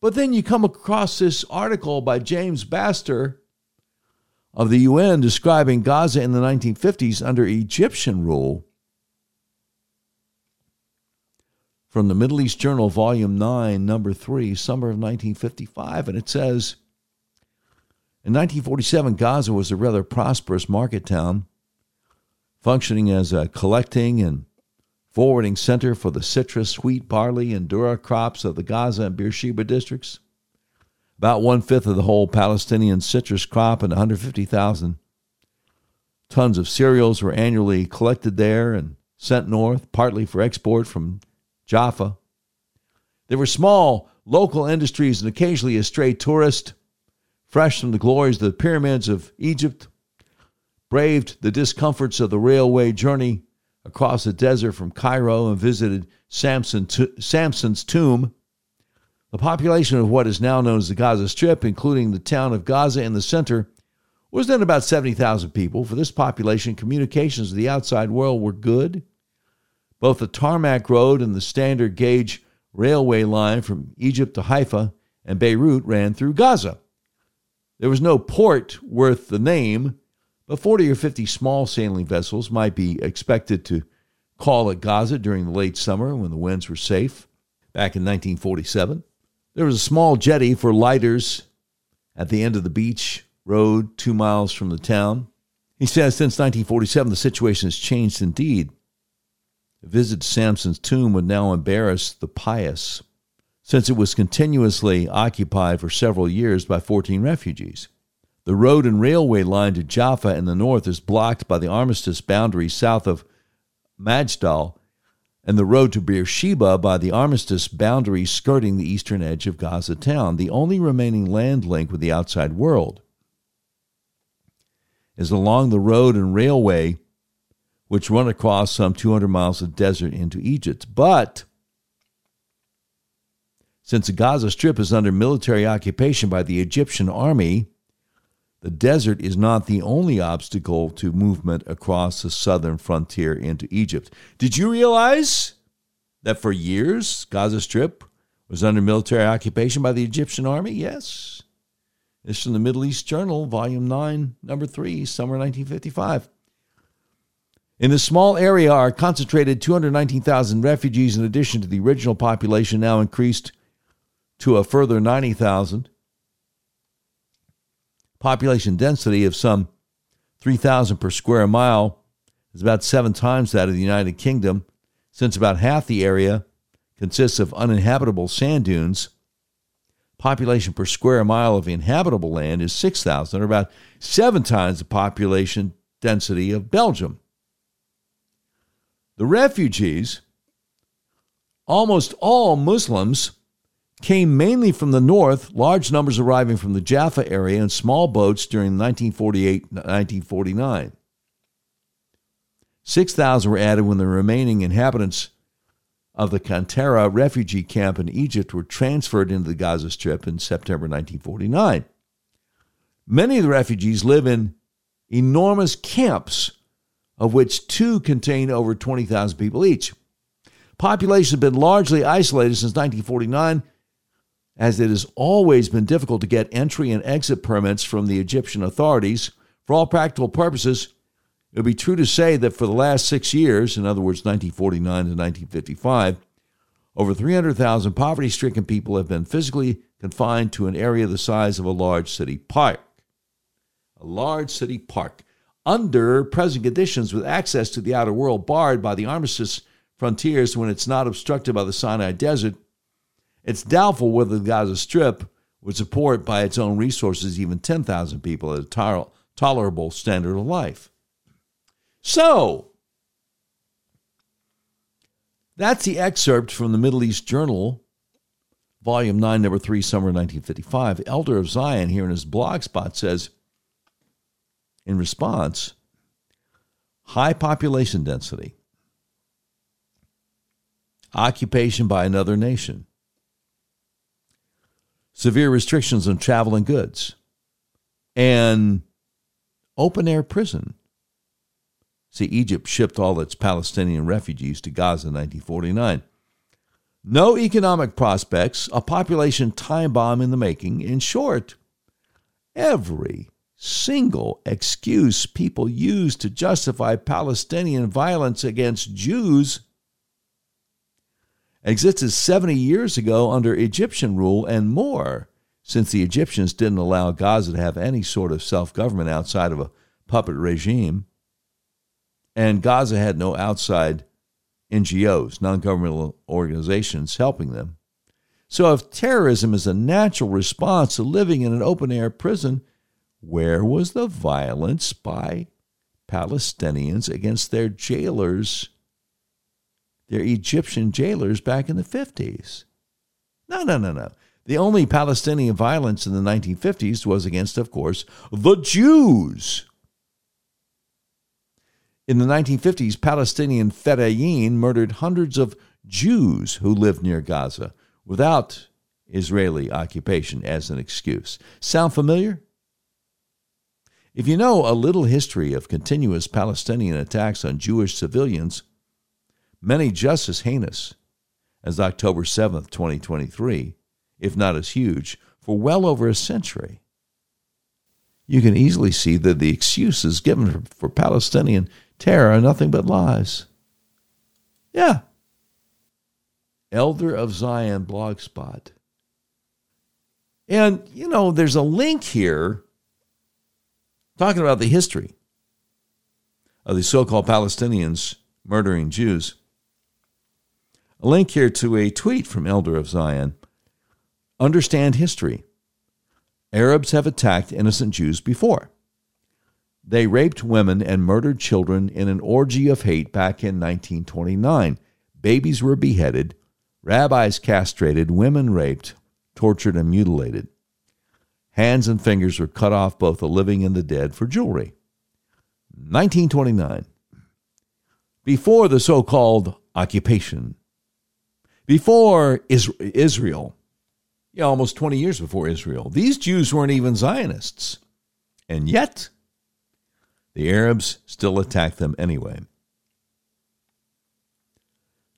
But then you come across this article by James Baster of the UN describing Gaza in the 1950s under Egyptian rule. From the Middle East Journal, Volume 9, Number 3, Summer of 1955. And it says In 1947, Gaza was a rather prosperous market town, functioning as a collecting and forwarding center for the citrus, wheat, barley, and dura crops of the Gaza and Beersheba districts. About one fifth of the whole Palestinian citrus crop and 150,000 tons of cereals were annually collected there and sent north, partly for export from Jaffa. There were small local industries and occasionally a stray tourist, fresh from the glories of the pyramids of Egypt, braved the discomforts of the railway journey across the desert from Cairo and visited Samson, Samson's tomb. The population of what is now known as the Gaza Strip, including the town of Gaza in the center, was then about 70,000 people. For this population, communications with the outside world were good. Both the tarmac road and the standard gauge railway line from Egypt to Haifa and Beirut ran through Gaza. There was no port worth the name, but 40 or 50 small sailing vessels might be expected to call at Gaza during the late summer when the winds were safe. Back in 1947, there was a small jetty for lighters at the end of the beach road, two miles from the town. He says since 1947, the situation has changed indeed. A visit to Samson's tomb would now embarrass the pious, since it was continuously occupied for several years by 14 refugees. The road and railway line to Jaffa in the north is blocked by the armistice boundary south of Majdal, and the road to Beersheba by the armistice boundary skirting the eastern edge of Gaza town, the only remaining land link with the outside world. Is along the road and railway which run across some 200 miles of desert into Egypt. But since the Gaza Strip is under military occupation by the Egyptian army, the desert is not the only obstacle to movement across the southern frontier into Egypt. Did you realize that for years Gaza Strip was under military occupation by the Egyptian army? Yes. This is from the Middle East Journal, Volume 9, Number 3, Summer 1955. In this small area are concentrated 219,000 refugees in addition to the original population now increased to a further 90,000 population density of some 3,000 per square mile is about seven times that of the United Kingdom, since about half the area consists of uninhabitable sand dunes. Population per square mile of inhabitable land is 6,000, or about seven times the population density of Belgium. The refugees, almost all Muslims, came mainly from the north, large numbers arriving from the Jaffa area in small boats during 1948 1949. 6,000 were added when the remaining inhabitants of the Kantara refugee camp in Egypt were transferred into the Gaza Strip in September 1949. Many of the refugees live in enormous camps, of which two contain over 20,000 people each. Populations have been largely isolated since 1949 as it has always been difficult to get entry and exit permits from the Egyptian authorities. For all practical purposes, it would be true to say that for the last six years, in other words, 1949 to 1955, over 300,000 poverty stricken people have been physically confined to an area the size of a large city park. A large city park. Under present conditions, with access to the outer world barred by the armistice frontiers when it's not obstructed by the Sinai Desert, it's doubtful whether the Gaza Strip would support by its own resources even 10,000 people at a to- tolerable standard of life. So, that's the excerpt from the Middle East Journal, Volume 9, Number 3, Summer 1955. Elder of Ziyon, here in his blog spot, says in response high population density, occupation by another nation, severe restrictions on travel and goods, and open air prison. See, Egypt shipped all its Palestinian refugees to Gaza in 1949. No economic prospects, a population time bomb in the making. In short, every single excuse people use to justify Palestinian violence against Jews existed 70 years ago under Egyptian rule and more, since the Egyptians didn't allow Gaza to have any sort of self government outside of a puppet regime. And Gaza had no outside NGOs, non governmental organizations, helping them. So, if terrorism is a natural response to living in an open air prison, where was the violence by Palestinians against their jailers, their Egyptian jailers back in the 50s? No, no, no, no. The only Palestinian violence in the 1950s was against, of course, the Jews. In the 1950s, Palestinian Fedayeen murdered hundreds of Jews who lived near Gaza without Israeli occupation as an excuse. Sound familiar? If you know a little history of continuous Palestinian attacks on Jewish civilians, many just as heinous as October 7th, 2023, if not as huge, for well over a century, you can easily see that the excuses given for Palestinian terror are nothing but lies. Yeah. Elder of Ziyon blogspot. And, you know, there's a link here talking about the history of the so called Palestinians murdering Jews. A link here to a tweet from Elder of Ziyon. Understand history. Arabs have attacked innocent Jews before. They raped women and murdered children in an orgy of hate back in 1929. Babies were beheaded, rabbis castrated, women raped, tortured, and mutilated. Hands and fingers were cut off both the living and the dead for jewelry. 1929. Before the so called occupation, before Israel, yeah, almost 20 years before Israel, these Jews weren't even Zionists. And yet, the Arabs still attack them anyway.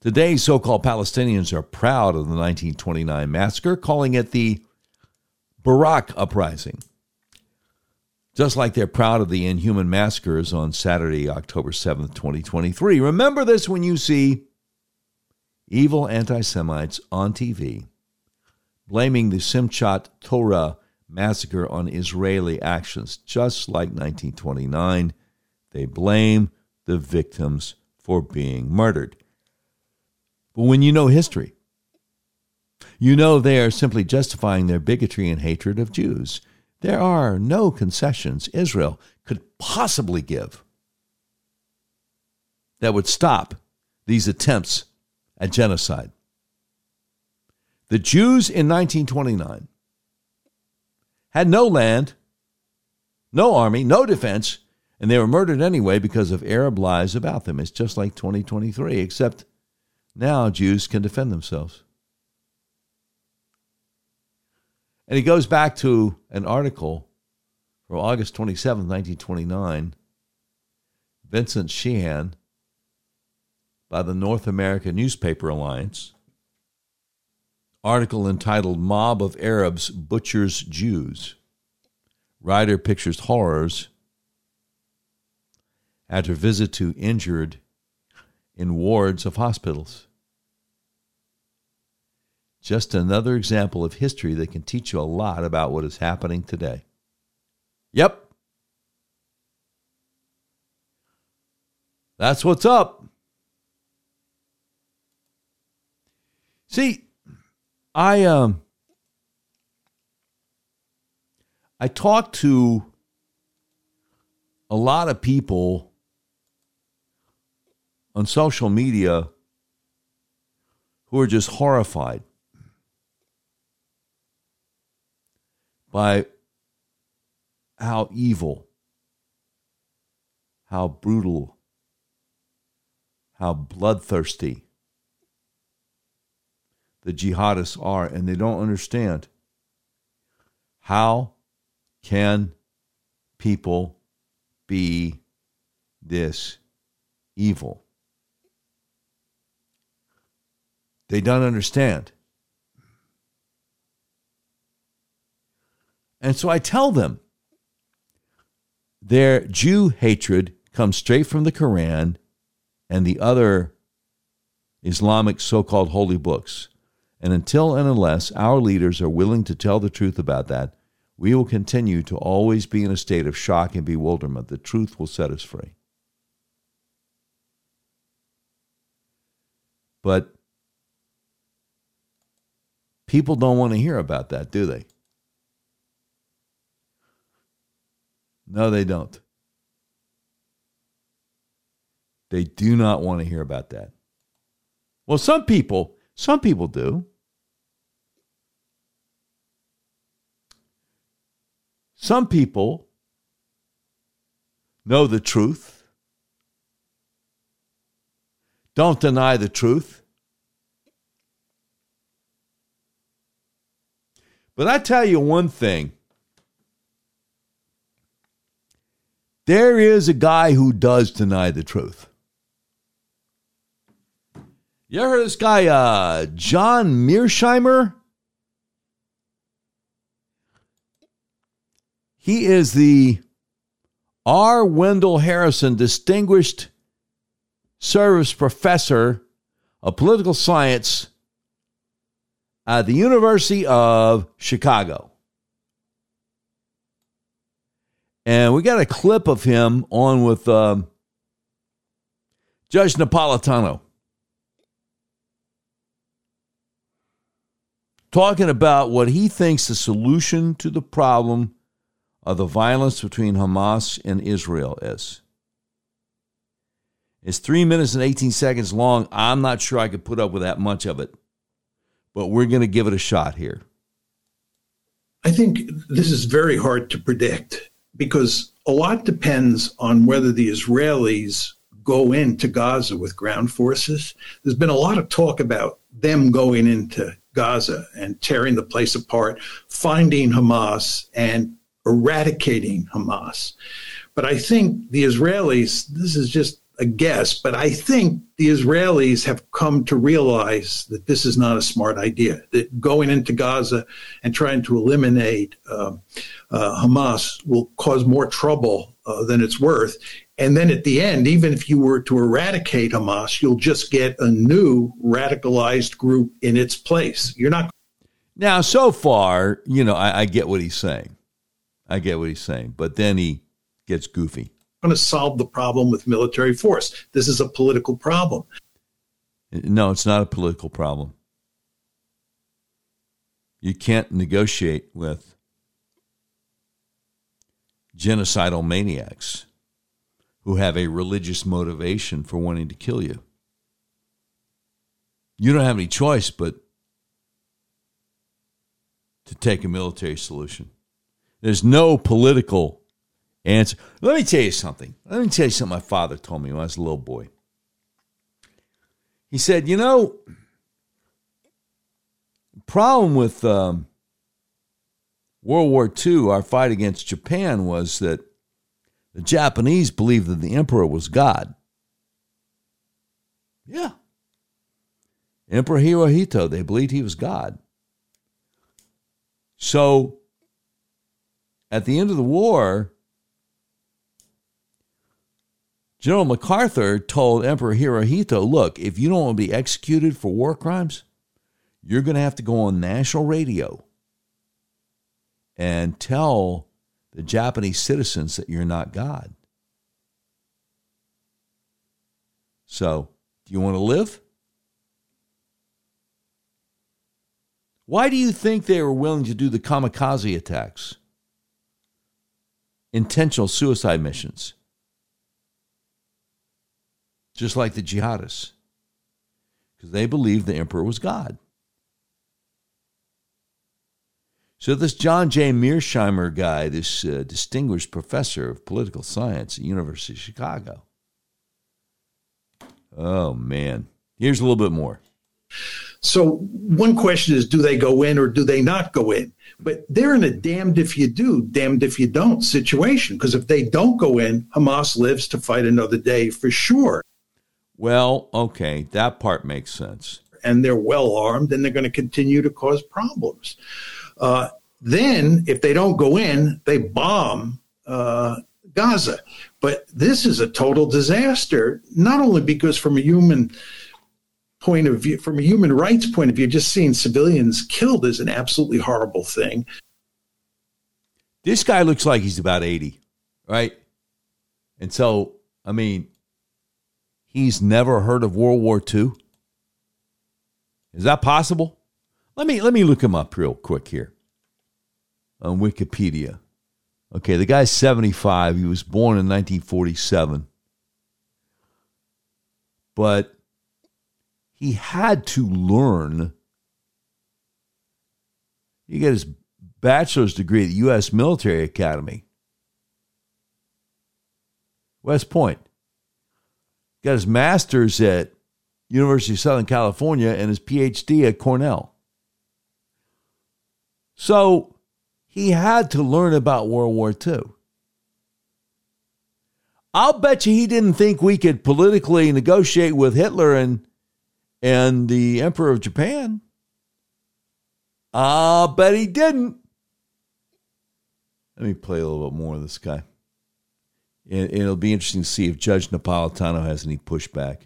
Today, so called Palestinians are proud of the 1929 massacre, calling it the Buraq Uprising. Just like they're proud of the inhuman massacres on Saturday, October 7th, 2023. Remember this when you see evil anti Semites on TV blaming the Simchat Torah massacre on Israeli actions. Just like 1929, they blame the victims for being murdered. But when you know history, you know they are simply justifying their bigotry and hatred of Jews. There are no concessions Israel could possibly give that would stop these attempts at genocide. The Jews in 1929 had no land, no army, no defense, and they were murdered anyway because of Arab lies about them. It's just like 2023, except now Jews can defend themselves. And he goes back to an article from August 27, 1929, Vincent Sheehan by the North American Newspaper Alliance article entitled Mob of Arabs Butchers Jews. Writer pictures horrors at her visit to injured in wards of hospitals. Just another example of history that can teach you a lot about what is happening today. Yep. That's what's up. See, I um I talked to a lot of people on social media who are just horrified by how evil, how brutal, how bloodthirsty the jihadists are, and they don't understand. How can people be this evil? They don't understand. And so I tell them their Jew hatred comes straight from the Quran and the other Islamic so called holy books. And until and unless our leaders are willing to tell the truth about that, we will continue to always be in a state of shock and bewilderment. The truth will set us free. But people don't want to hear about that, do they? No, they don't. They do not want to hear about that. Well, some people, some people do. Some people know the truth, don't deny the truth. But I tell you one thing there is a guy who does deny the truth. You ever heard this guy, uh, John Mearsheimer? He is the R. Wendell Harrison Distinguished Service Professor of Political Science at the University of Chicago. And we got a clip of him on with um, Judge Napolitano. talking about what he thinks the solution to the problem of the violence between Hamas and Israel is. It's three minutes and 18 seconds long. I'm not sure I could put up with that much of it, but we're going to give it a shot here. I think this is very hard to predict because a lot depends on whether the Israelis go into Gaza with ground forces. There's been a lot of talk about them going into Gaza and tearing the place apart, finding Hamas and eradicating Hamas. But I think the Israelis, this is just a guess, but I think the Israelis have come to realize that this is not a smart idea. That going into Gaza and trying to eliminate uh, uh, Hamas will cause more trouble uh, than it's worth. And then at the end, even if you were to eradicate Hamas, you'll just get a new radicalized group in its place. You're not. Now, so far, you know, I, I get what he's saying. I get what he's saying. But then he gets goofy. Going to solve the problem with military force. This is a political problem. No, it's not a political problem. You can't negotiate with genocidal maniacs who have a religious motivation for wanting to kill you. You don't have any choice but to take a military solution. There's no political answer. Let me tell you something. Let me tell you something my father told me when I was a little boy. He said, You know, problem with um, World War II, our fight against Japan, was that the Japanese believed that the emperor was God. Yeah. Emperor Hirohito, they believed he was God. So at the end of the war, General MacArthur told Emperor Hirohito, look, if you don't want to be executed for war crimes, you're going to have to go on national radio and tell the Japanese citizens that you're not God. So, do you want to live? Why do you think they were willing to do the kamikaze attacks? Intentional suicide missions. Just like the jihadists. Because they believed the emperor was God. So, this John J. Mearsheimer guy, this uh, distinguished professor of political science at University of Chicago. Oh, man. Here's a little bit more. So, one question is do they go in or do they not go in? But they're in a damned if you do, damned if you don't situation. Because if they don't go in, Hamas lives to fight another day for sure. Well, okay, that part makes sense. And they're well armed and they're going to continue to cause problems. Uh, then, if they don't go in, they bomb uh, Gaza. But this is a total disaster, not only because from a human point of view, from a human rights point of view, just seeing civilians killed is an absolutely horrible thing. This guy looks like he's about 80, right? And so, I mean, he's never heard of World War II. Is that possible? Let me let me look him up real quick here on Wikipedia. Okay, the guy's 75. He was born in 1947. But he had to learn. He got his bachelor's degree at the U.S. Military Academy, West Point. Got his master's at University of Southern California and his PhD at Cornell. So he had to learn about World War II. I'll bet you he didn't think we could politically negotiate with Hitler and and the Emperor of Japan. I'll bet he didn't. Let me play a little bit more of this guy. And it'll be interesting to see if Judge Napolitano has any pushback.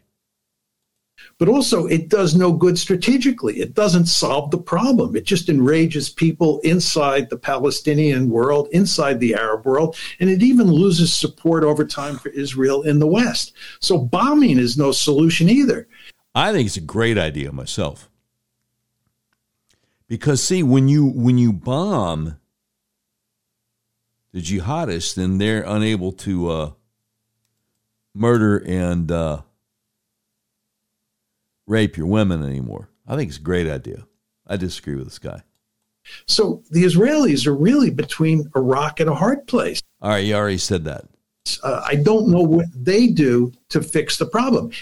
But also, it does no good strategically. It doesn't solve the problem. It just enrages people inside the Palestinian world, inside the Arab world, and it even loses support over time for Israel in the West. So, bombing is no solution either. I think it's a great idea myself. Because see, when you when you bomb the jihadists, then they're unable to uh, murder and uh, rape your women anymore. I think it's a great idea. I disagree with this guy. So the Israelis are really between a rock and a hard place. All right, you already said that. Uh, I don't know what they do to fix the problem.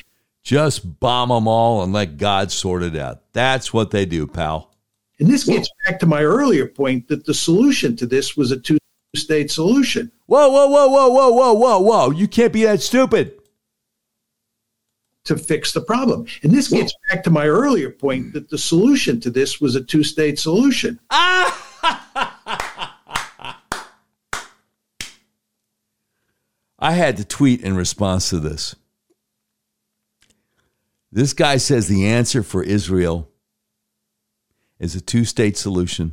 Just bomb them all and let God sort it out. That's what they do, pal. And this gets back to my earlier point that the solution to this was a two state solution. Whoa, whoa, whoa, whoa, whoa, whoa, whoa, whoa. You can't be that stupid. To fix the problem. And this gets back to my earlier point that the solution to this was a two state solution. Ah! I had to tweet in response to this. This guy says the answer for Israel is a two state solution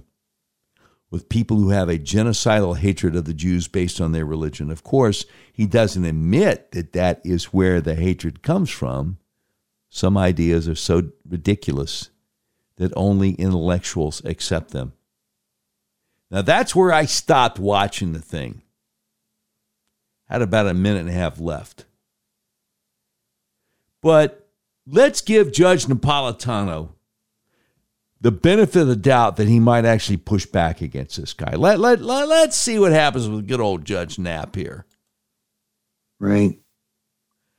with people who have a genocidal hatred of the Jews based on their religion. Of course, he doesn't admit that that is where the hatred comes from. Some ideas are so ridiculous that only intellectuals accept them. Now, that's where I stopped watching the thing. Had about a minute and a half left. But let's give Judge Napolitano the benefit of the doubt that he might actually push back against this guy. Let, let, let, let's see what happens with good old Judge Nap here. Right.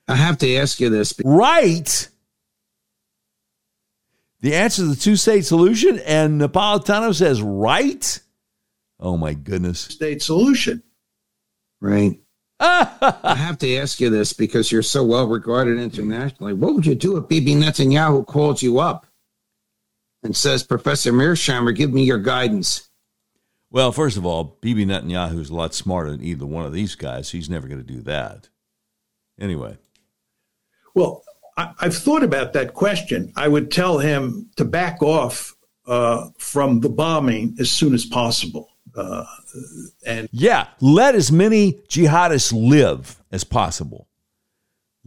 I have to ask you this. Right. The answer to the two state solution, and Napolitano says, right? Oh, my goodness. State solution. Right. I have to ask you this because you're so well regarded internationally. What would you do if Bibi Netanyahu called you up and says, Professor Mearsheimer, give me your guidance? Well, first of all, Bibi Netanyahu is a lot smarter than either one of these guys. He's never going to do that. Anyway. Well, I, have thought about that question. I would tell him to back off uh, from the bombing as soon as possible. Uh, and yeah, let as many jihadists live as possible.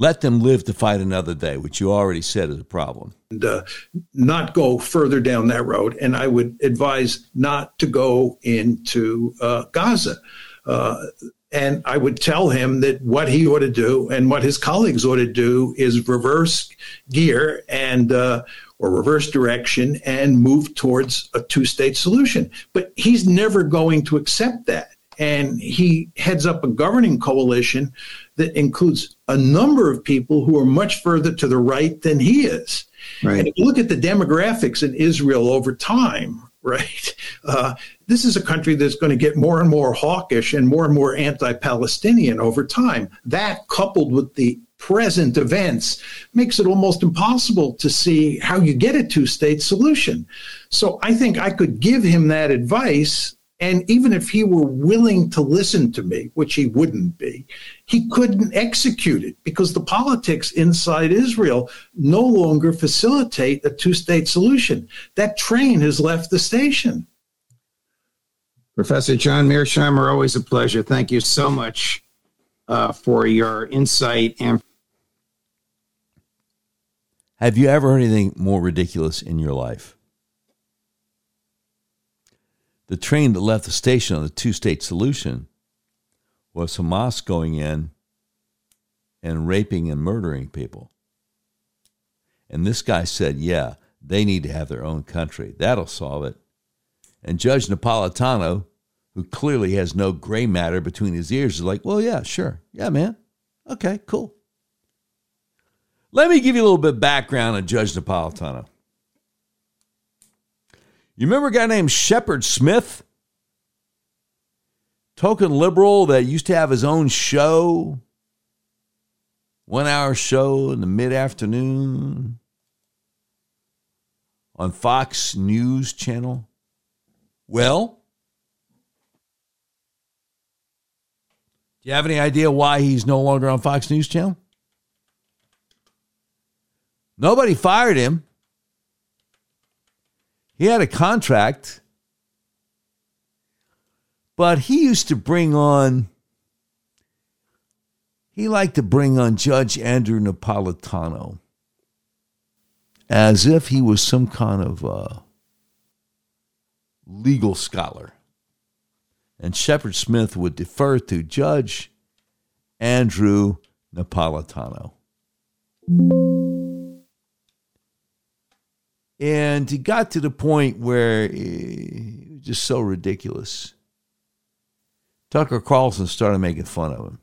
Let them live to fight another day, which you already said is a problem. And uh, not go further down that road. And I would advise not to go into uh, Gaza. Uh, and I would tell him that what he ought to do and what his colleagues ought to do is reverse gear and uh, or reverse direction and move towards a two state solution. But he's never going to accept that. And he heads up a governing coalition that includes a number of people who are much further to the right than he is. Right. And if you look at the demographics in Israel over time, right, uh, this is a country that's going to get more and more hawkish and more and more anti Palestinian over time. That, coupled with the present events makes it almost impossible to see how you get a two state solution. So I think I could give him that advice. And even if he were willing to listen to me, which he wouldn't be, he couldn't execute it because the politics inside Israel no longer facilitate a two state solution. That train has left the station. Professor John Mearsheimer, always a pleasure. Thank you so much uh, for your insight and Have you ever heard anything more ridiculous in your life? The train that left the station on the two state solution was Hamas going in and raping and murdering people. And this guy said, yeah, they need to have their own country. That'll solve it. And Judge Napolitano, who clearly has no gray matter between his ears, is like, well, yeah, sure. Yeah, man. Okay, cool. Let me give you a little bit of background on Judge Napolitano. You remember a guy named Shepard Smith? Token liberal that used to have his own show, one hour show in the mid afternoon on Fox News Channel. Well, do you have any idea why he's no longer on Fox News Channel? Nobody fired him. He had a contract, but he used to bring on, he liked to bring on Judge Andrew Napolitano as if he was some kind of uh, legal scholar. And Shepard Smith would defer to Judge Andrew Napolitano. And he got to the point where eh, it was just so ridiculous. Tucker Carlson started making fun of him.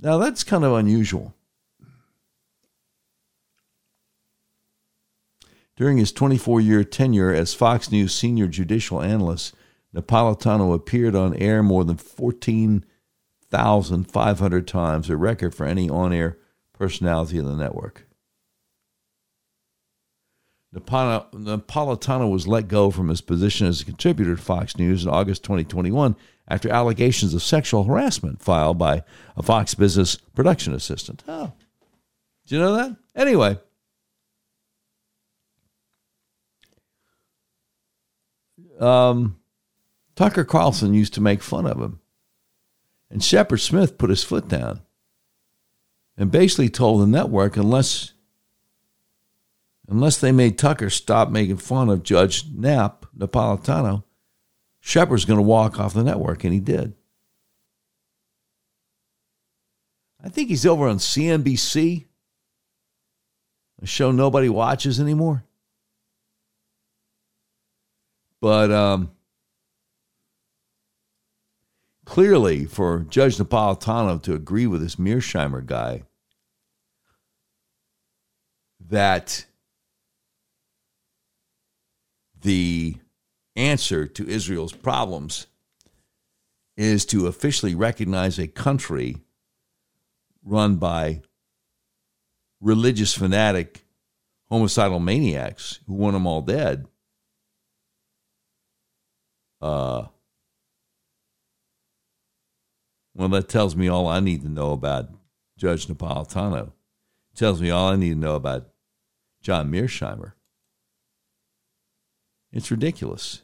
Now, that's kind of unusual. During his 24 year tenure as Fox News senior judicial analyst, Napolitano appeared on air more than 14,500 times, a record for any on air personality in the network. Napolitano was let go from his position as a contributor to Fox News in August 2021 after allegations of sexual harassment filed by a Fox Business production assistant. Oh, did you know that? Anyway, um, Tucker Carlson used to make fun of him. And Shepard Smith put his foot down and basically told the network unless unless they made Tucker stop making fun of Judge Knapp, Napolitano, Shepard's going to walk off the network, and he did. I think he's over on CNBC, a show nobody watches anymore. But um, clearly, for Judge Napolitano to agree with this Mearsheimer guy, that the answer to Israel's problems is to officially recognize a country run by religious fanatic homicidal maniacs who want them all dead. Uh, well, that tells me all I need to know about Judge Napolitano. It tells me all I need to know about John Mearsheimer. It's ridiculous.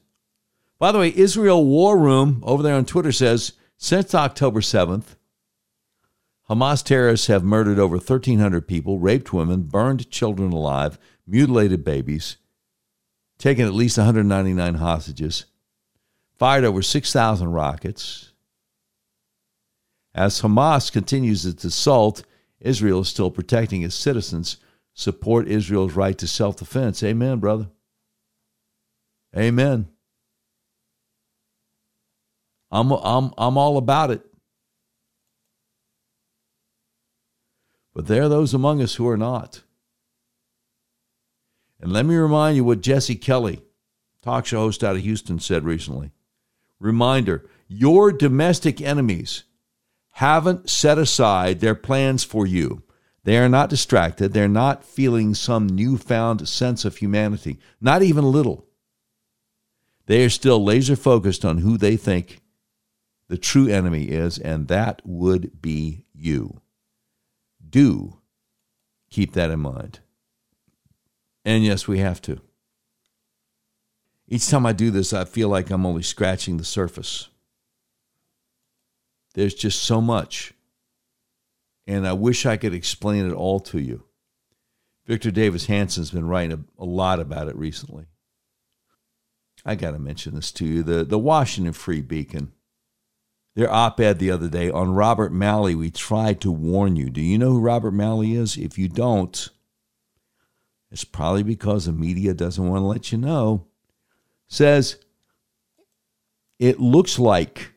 By the way, Israel War Room over there on Twitter says since October 7th, Hamas terrorists have murdered over 1,300 people, raped women, burned children alive, mutilated babies, taken at least 199 hostages, fired over 6,000 rockets. As Hamas continues its assault, Israel is still protecting its citizens. Support Israel's right to self defense. Amen, brother. Amen. I'm, I'm, I'm all about it. But there are those among us who are not. And let me remind you what Jesse Kelly, talk show host out of Houston, said recently. Reminder your domestic enemies haven't set aside their plans for you. They are not distracted. They're not feeling some newfound sense of humanity, not even a little. They are still laser focused on who they think the true enemy is, and that would be you. Do keep that in mind. And yes, we have to. Each time I do this, I feel like I'm only scratching the surface. There's just so much and I wish I could explain it all to you. Victor Davis Hanson's been writing a, a lot about it recently. I got to mention this to you. The, the Washington Free Beacon, their op ed the other day on Robert Malley, we tried to warn you. Do you know who Robert Malley is? If you don't, it's probably because the media doesn't want to let you know. Says it looks like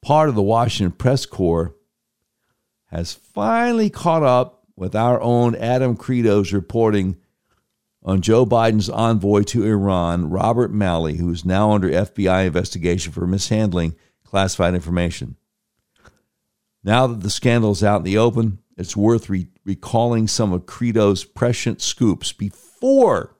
part of the Washington press corps has finally caught up with our own Adam Kredo's reporting on Joe Biden's envoy to Iran, Robert Malley, who is now under FBI investigation for mishandling classified information. Now that the scandal is out in the open, it's worth re- recalling some of Kredo's prescient scoops before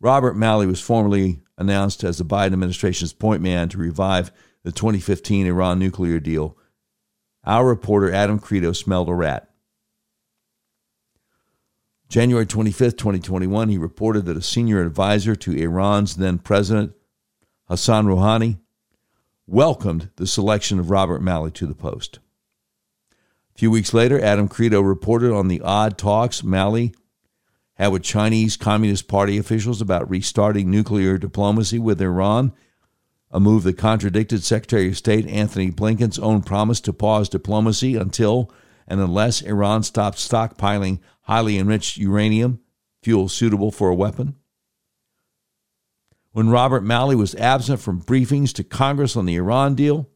Robert Malley was formally announced as the Biden administration's point man to revive the 2015 Iran nuclear deal. Our reporter Adam Kredo smelled a rat. January 25, 2021, he reported that a senior advisor to Iran's then president, Hassan Rouhani, welcomed the selection of Robert Malley to the post. A few weeks later, Adam Kredo reported on the odd talks Malley had with Chinese Communist Party officials about restarting nuclear diplomacy with Iran, a move that contradicted Secretary of State Antony Blinken's own promise to pause diplomacy until and unless Iran stopped stockpiling highly enriched uranium, fuel suitable for a weapon. When Robert Malley was absent from briefings to Congress on the Iran deal,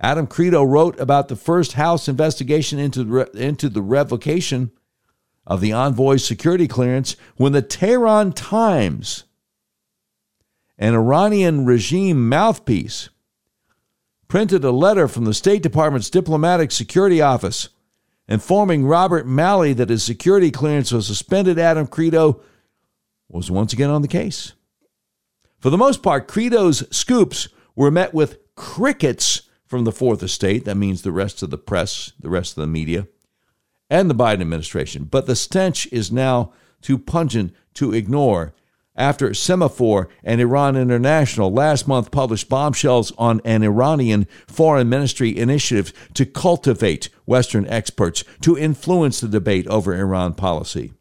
Adam Kredo wrote about the first House investigation into the, into the revocation of the envoy's security clearance when the Tehran Times, an Iranian regime mouthpiece, printed a letter from the State Department's Diplomatic Security Office informing Robert Malley that his security clearance was suspended. Adam Kredo was once again on the case. For the most part, Kredo's scoops were met with crickets from the Fourth Estate. That means the rest of the press, the rest of the media, and the Biden administration. But the stench is now too pungent to ignore after Semafor and Iran International last month published bombshells on an Iranian foreign ministry initiative to cultivate Western experts to influence the debate over Iran policy.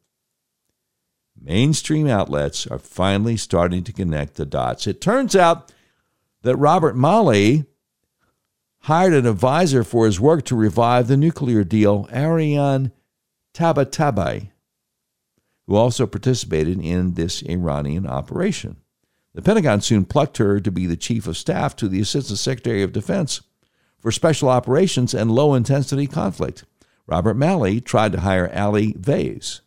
Mainstream outlets are finally starting to connect the dots. It turns out that Robert Malley hired an advisor for his work to revive the nuclear deal, Ariane Tabatabai, who also participated in this Iranian operation. The Pentagon soon plucked her to be the chief of staff to the Assistant Secretary of Defense for special operations and low intensity conflict. Robert Malley tried to hire Ali Vaez,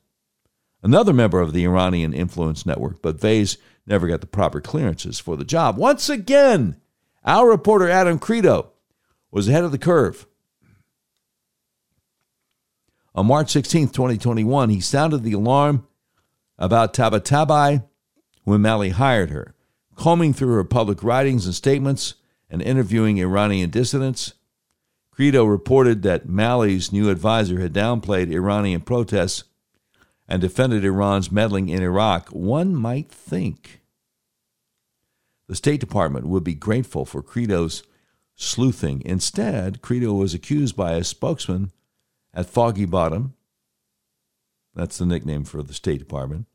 another member of the Iranian influence network, but Vaez never got the proper clearances for the job. Once again, our reporter Adam Kredo was ahead of the curve. On March 16, 2021, he sounded the alarm about Tabatabai when Malley hired her. Combing through her public writings and statements and interviewing Iranian dissidents, Kredo reported that Malley's new advisor had downplayed Iranian protests and defended Iran's meddling in Iraq. One might think the State Department would be grateful for Kredo's sleuthing. Instead, Kredo was accused by a spokesman at Foggy Bottom, that's the nickname for the State Department,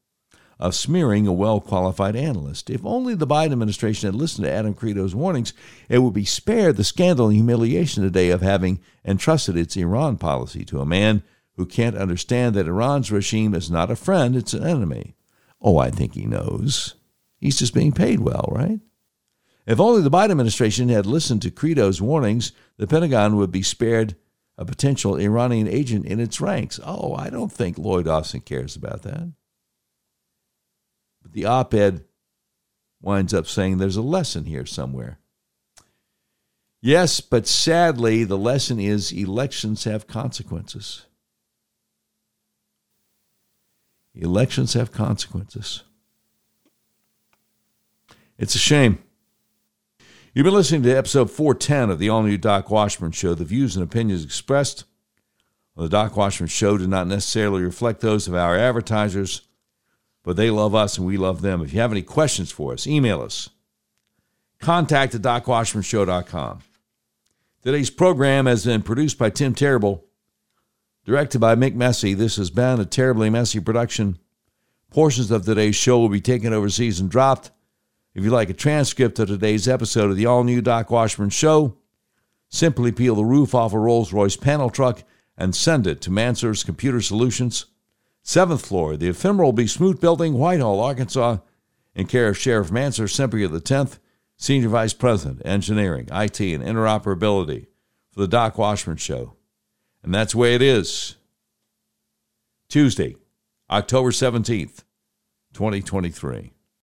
of smearing a well qualified analyst. If only the Biden administration had listened to Adam Kredo's warnings, it would be spared the scandal and humiliation today of having entrusted its Iran policy to a man who can't understand that Iran's regime is not a friend, it's an enemy. Oh, I think he knows. He's just being paid well, right? If only the Biden administration had listened to Kredo's warnings, the Pentagon would be spared a potential Iranian agent in its ranks. Oh, I don't think Lloyd Austin cares about that. But the op ed winds up saying there's a lesson here somewhere. Yes, but sadly, the lesson is elections have consequences. Elections have consequences. It's a shame. You've been listening to episode 410 of the all new Doc Washburn Show. The views and opinions expressed on the Doc Washburn Show do not necessarily reflect those of our advertisers, but they love us and we love them. If you have any questions for us, email us. Contact at docwashburnshow.com. Today's program has been produced by Tim Terrible, directed by Mick Messy. This has been a terribly messy production. Portions of today's show will be taken overseas and dropped. If you'd like a transcript of today's episode of the all new Doc Washburn Show, simply peel the roof off a Rolls Royce panel truck and send it to Mansur's Computer Solutions, 7th floor, the ephemeral B. Smoot Building, Whitehall, Arkansas, in care of Sheriff Mansur Sempier X, Senior Vice President, Engineering, IT, and Interoperability for the Doc Washburn Show. And that's the way it is. Tuesday, October 17th, 2023.